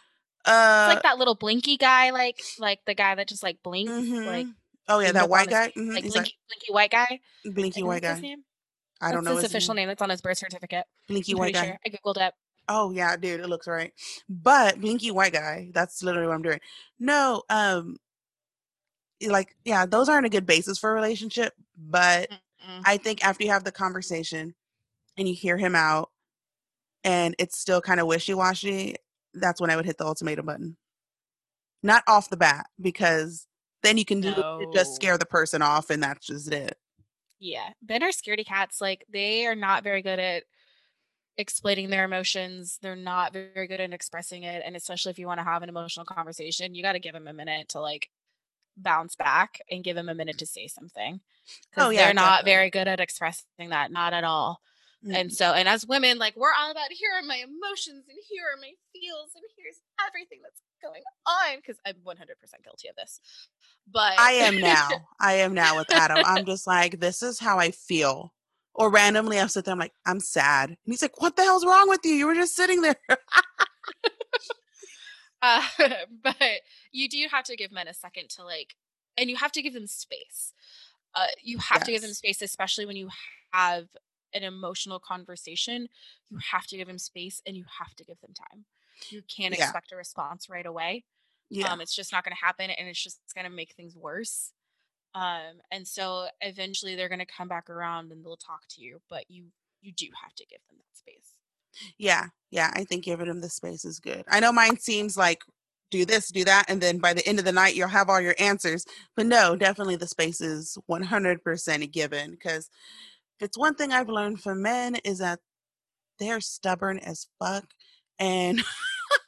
Uh, it's like that little blinky guy, like like the guy that just like blinks, mm-hmm. like oh yeah, that white guy, mm-hmm. like blinky, like, blinky white guy, blinky white guy. I don't That's know his, his official name. name. That's on his birth certificate. Blinky white guy. Sure. I googled it. Oh yeah, dude, it looks right. But blinky white guy, that's literally what I'm doing. No, um like yeah, those aren't a good basis for a relationship, but Mm-mm. I think after you have the conversation and you hear him out and it's still kind of wishy-washy, that's when I would hit the ultimatum button. Not off the bat because then you can no. just scare the person off and that's just it. Yeah. Men are scaredy cats. Like they are not very good at explaining their emotions. They're not very good at expressing it. And especially if you want to have an emotional conversation, you got to give them a minute to like bounce back and give them a minute to say something. Oh, yeah. They're not definitely. very good at expressing that, not at all. Mm-hmm. And so, and as women, like we're all about here are my emotions and here are my feels and here's everything that's going on because I'm 100% guilty of this. But I am now. I am now with Adam. I'm just like, this is how I feel. Or randomly, I'll sit there, I'm like, I'm sad. And he's like, what the hell's wrong with you? You were just sitting there. uh, but you do have to give men a second to like, and you have to give them space. Uh, you have yes. to give them space, especially when you have an emotional conversation. You have to give them space and you have to give them time. You can't yeah. expect a response right away. Yeah. Um, it's just not going to happen and it's just going to make things worse. Um, and so eventually they're going to come back around and they'll talk to you, but you you do have to give them that space. Yeah, yeah, I think giving them the space is good. I know mine seems like do this, do that, and then by the end of the night you'll have all your answers. But no, definitely the space is 100% a given because if it's one thing I've learned from men is that they're stubborn as fuck and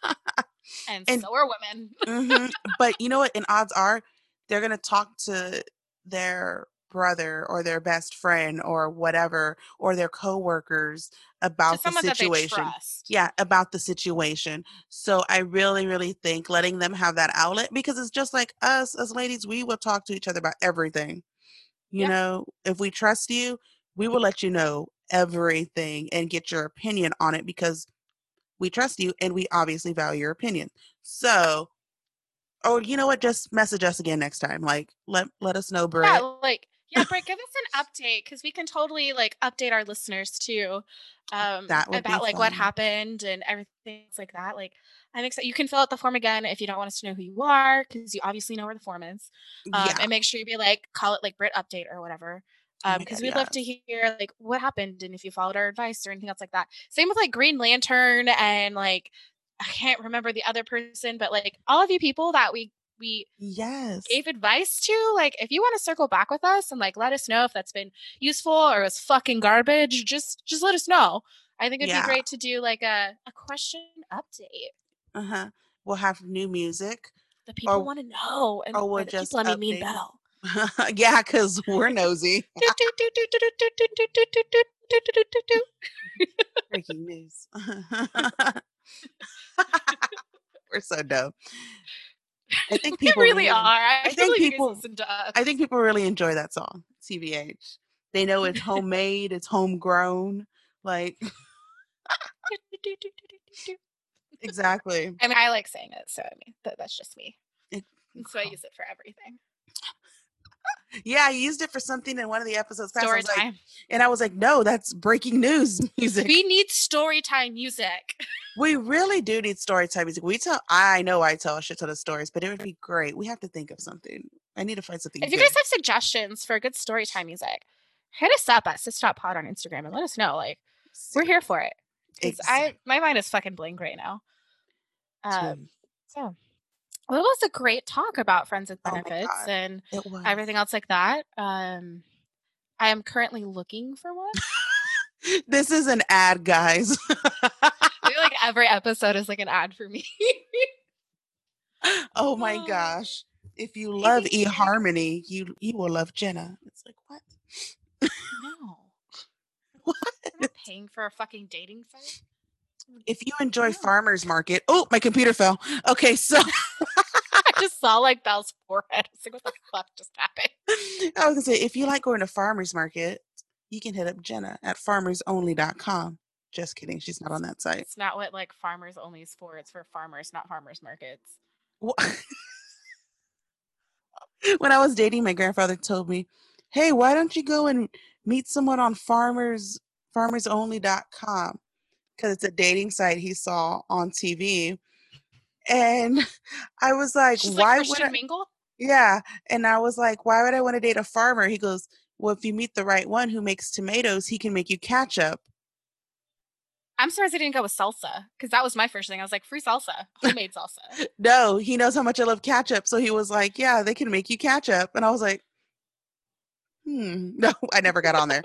and, and so are women. mm-hmm, but you know what? And odds are they're gonna talk to their brother or their best friend or whatever or their coworkers about the situation. Yeah, about the situation. So I really, really think letting them have that outlet because it's just like us as ladies, we will talk to each other about everything. You yeah. know, if we trust you, we will let you know everything and get your opinion on it because we trust you and we obviously value your opinion. So, oh, you know what? Just message us again next time. Like, let let us know, Britt. Yeah, like yeah, Britt, give us an update because we can totally like update our listeners too um, about like what happened and everything like that. Like, I'm excited. You can fill out the form again if you don't want us to know who you are because you obviously know where the form is. Um, yeah. And make sure you be like, call it like Britt update or whatever because um, we'd love to hear like what happened and if you followed our advice or anything else like that. Same with like Green Lantern and like I can't remember the other person, but like all of you people that we we yes gave advice to, like if you want to circle back with us and like let us know if that's been useful or was fucking garbage, just just let us know. I think it'd yeah. be great to do like a, a question update. Uh-huh. We'll have new music. The people want to know. And or we'll just I mean Mean Bell. yeah, because we're nosy. Breaking news. we're so dumb. I think people really, really, are. I, I think people. I think people really enjoy that song, CVH. They know it's homemade, it's homegrown. Like exactly. I mean, I like saying it, so I mean, that, that's just me. It, so I oh. use it for everything yeah, I used it for something in one of the episodes. Story time. Like, and I was like, no, that's breaking news music. We need story time music. we really do need story time music. We tell, I know I tell a shit ton of stories, but it would be great. We have to think of something. I need to find something. If good. you guys have suggestions for good story time music, hit us up at Pod on Instagram and let us know. Like, we're here for it. Exactly. I my mind is fucking blank right now. Um, so well, it was a great talk about friends with oh benefits oh and everything else like that. Um, I am currently looking for one. this is an ad, guys. like every episode is like an ad for me. oh my gosh. If you love eHarmony, you you will love Jenna. It's like what? no. What? I'm not paying for a fucking dating site. If you enjoy farmers market, oh, my computer fell. Okay, so I just saw like Belle's forehead. I was like, what the fuck just happened? I was gonna say, if you like going to farmers market, you can hit up Jenna at farmersonly.com. Just kidding, she's not on that site. It's not what like farmers only is for. It's for farmers, not farmers markets. when I was dating, my grandfather told me, "Hey, why don't you go and meet someone on farmers farmersonly.com?" Because it's a dating site he saw on TV. And I was like, She's why like would I mingle? Yeah. And I was like, why would I want to date a farmer? He goes, Well, if you meet the right one who makes tomatoes, he can make you ketchup. I'm surprised I didn't go with salsa because that was my first thing. I was like, free salsa, homemade salsa. no, he knows how much I love ketchup. So he was like, Yeah, they can make you ketchup. And I was like, Hmm. No, I never got on there.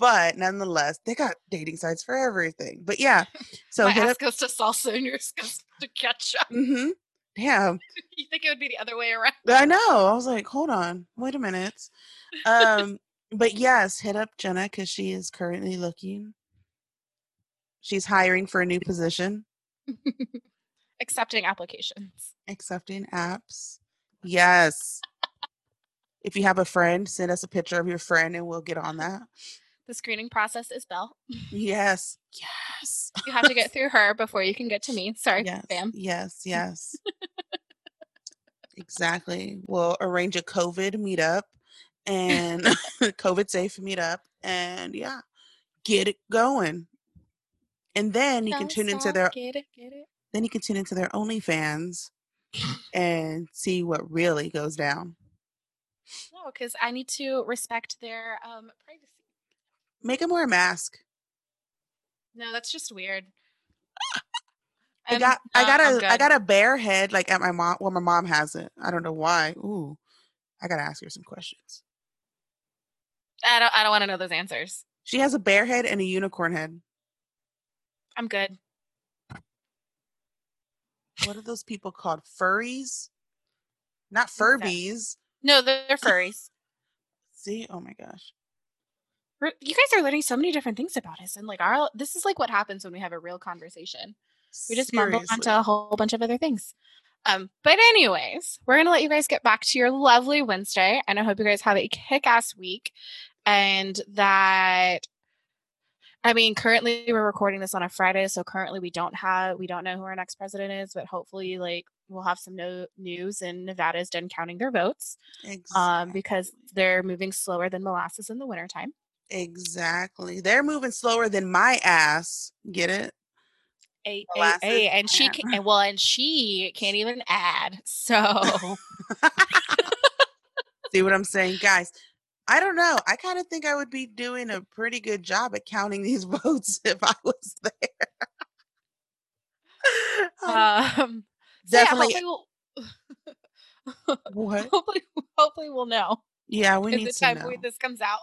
But nonetheless, they got dating sites for everything. But yeah, so my ass up- goes to salsa and yours goes to ketchup. Mm-hmm. Damn. you think it would be the other way around? I know. I was like, hold on, wait a minute. Um, but yes, hit up Jenna because she is currently looking. She's hiring for a new position. Accepting applications. Accepting apps. Yes. if you have a friend, send us a picture of your friend and we'll get on that. The screening process is Belle. Yes. Yes. You have to get through her before you can get to me. Sorry, yes. Bam. Yes, yes. exactly. We'll arrange a COVID meetup and COVID safe meetup and yeah, get it going. And then you can tune into their get it, get it. Then you can tune into their OnlyFans and see what really goes down. No, because I need to respect their um, privacy. Make them wear a mask. No, that's just weird. I got I got a I got a bear head like at my mom well my mom has it. I don't know why. Ooh. I gotta ask her some questions. I don't I don't want to know those answers. She has a bear head and a unicorn head. I'm good. What are those people called? Furries? Not Furbies. No, they're furries. See? Oh my gosh. You guys are learning so many different things about us, and like our this is like what happens when we have a real conversation. We just mumble onto a whole bunch of other things. Um, but anyways, we're gonna let you guys get back to your lovely Wednesday, and I hope you guys have a kick-ass week, and that I mean, currently we're recording this on a Friday, so currently we don't have we don't know who our next president is, but hopefully, like we'll have some no news and Nevada is done counting their votes, exactly. um, because they're moving slower than molasses in the wintertime. Exactly, they're moving slower than my ass. Get it? A, a, a, and she can, and well, and she can't even add. So, see what I'm saying, guys? I don't know. I kind of think I would be doing a pretty good job at counting these votes if I was there. um, um definitely. yeah, hopefully we'll, what? Hopefully, hopefully we'll know. Yeah, we need the to time know. this comes out.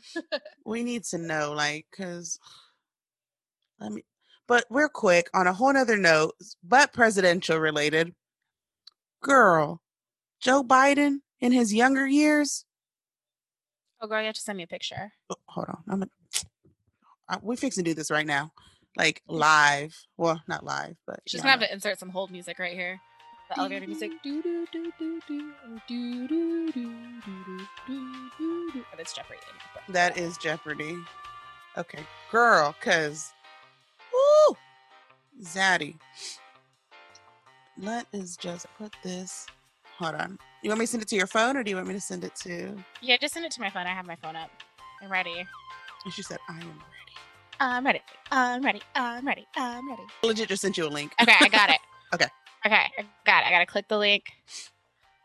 we need to know, like, because let me. But we're quick on a whole other note, but presidential related. Girl, Joe Biden in his younger years Oh, girl, you have to send me a picture. Oh, hold on. I'm a, we're fixing to do this right now, like live. Well, not live, but she's gonna have to insert some hold music right here. The elevator music. But it's Jeopardy. That is Jeopardy. Okay, girl, cause woo, Zaddy. Let us just put this Hold on. You want me to send it to your phone or do you want me to send it to? Yeah, just send it to my phone. I have my phone up. I'm ready. And she said, I am ready. I'm ready. I'm ready. I'm ready. I'm ready. Legit just sent you a link. Okay, I got it. okay. Okay, I got it. I gotta click the link.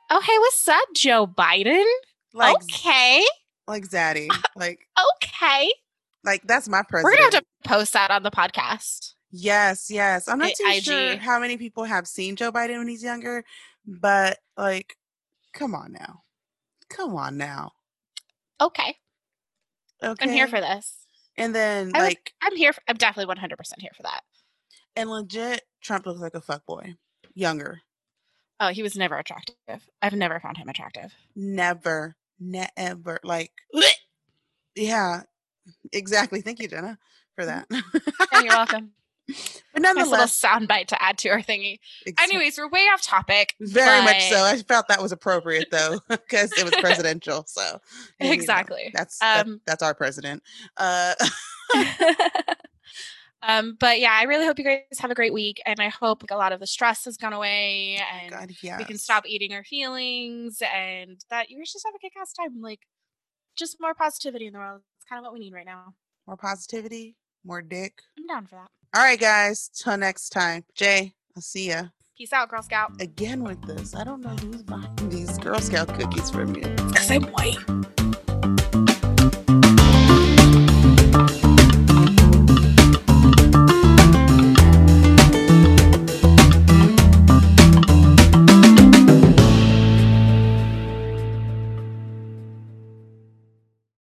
Oh, hey, what's up, Joe Biden? Like, okay. Like Zaddy. Like okay. Like that's my president. We're gonna have to post that on the podcast. Yes, yes. I'm not too IG. sure how many people have seen Joe Biden when he's younger, but like, come on now. Come on now. Okay. Okay. I'm here for this. And then I like I'm here for, I'm definitely 100% here for that. And legit Trump looks like a fuck boy. Younger. Oh, he was never attractive. I've never found him attractive. Never. Never. Like Yeah. Exactly. Thank you, Jenna, for that. yeah, you're welcome. But nonetheless, nice little soundbite to add to our thingy. Exactly. Anyways, we're way off topic. Very but... much so. I felt that was appropriate though, because it was presidential. So exactly, you know, that's um, that, that's our president. Uh, um, but yeah, I really hope you guys have a great week, and I hope like, a lot of the stress has gone away, oh and God, yes. we can stop eating our feelings, and that you guys just have a kick-ass time. Like, just more positivity in the world. It's kind of what we need right now. More positivity, more dick. I'm down for that. All right, guys. Till next time. Jay, I'll see ya. Peace out, Girl Scout. Again with this. I don't know who's buying these Girl Scout cookies from you. Because I'm white.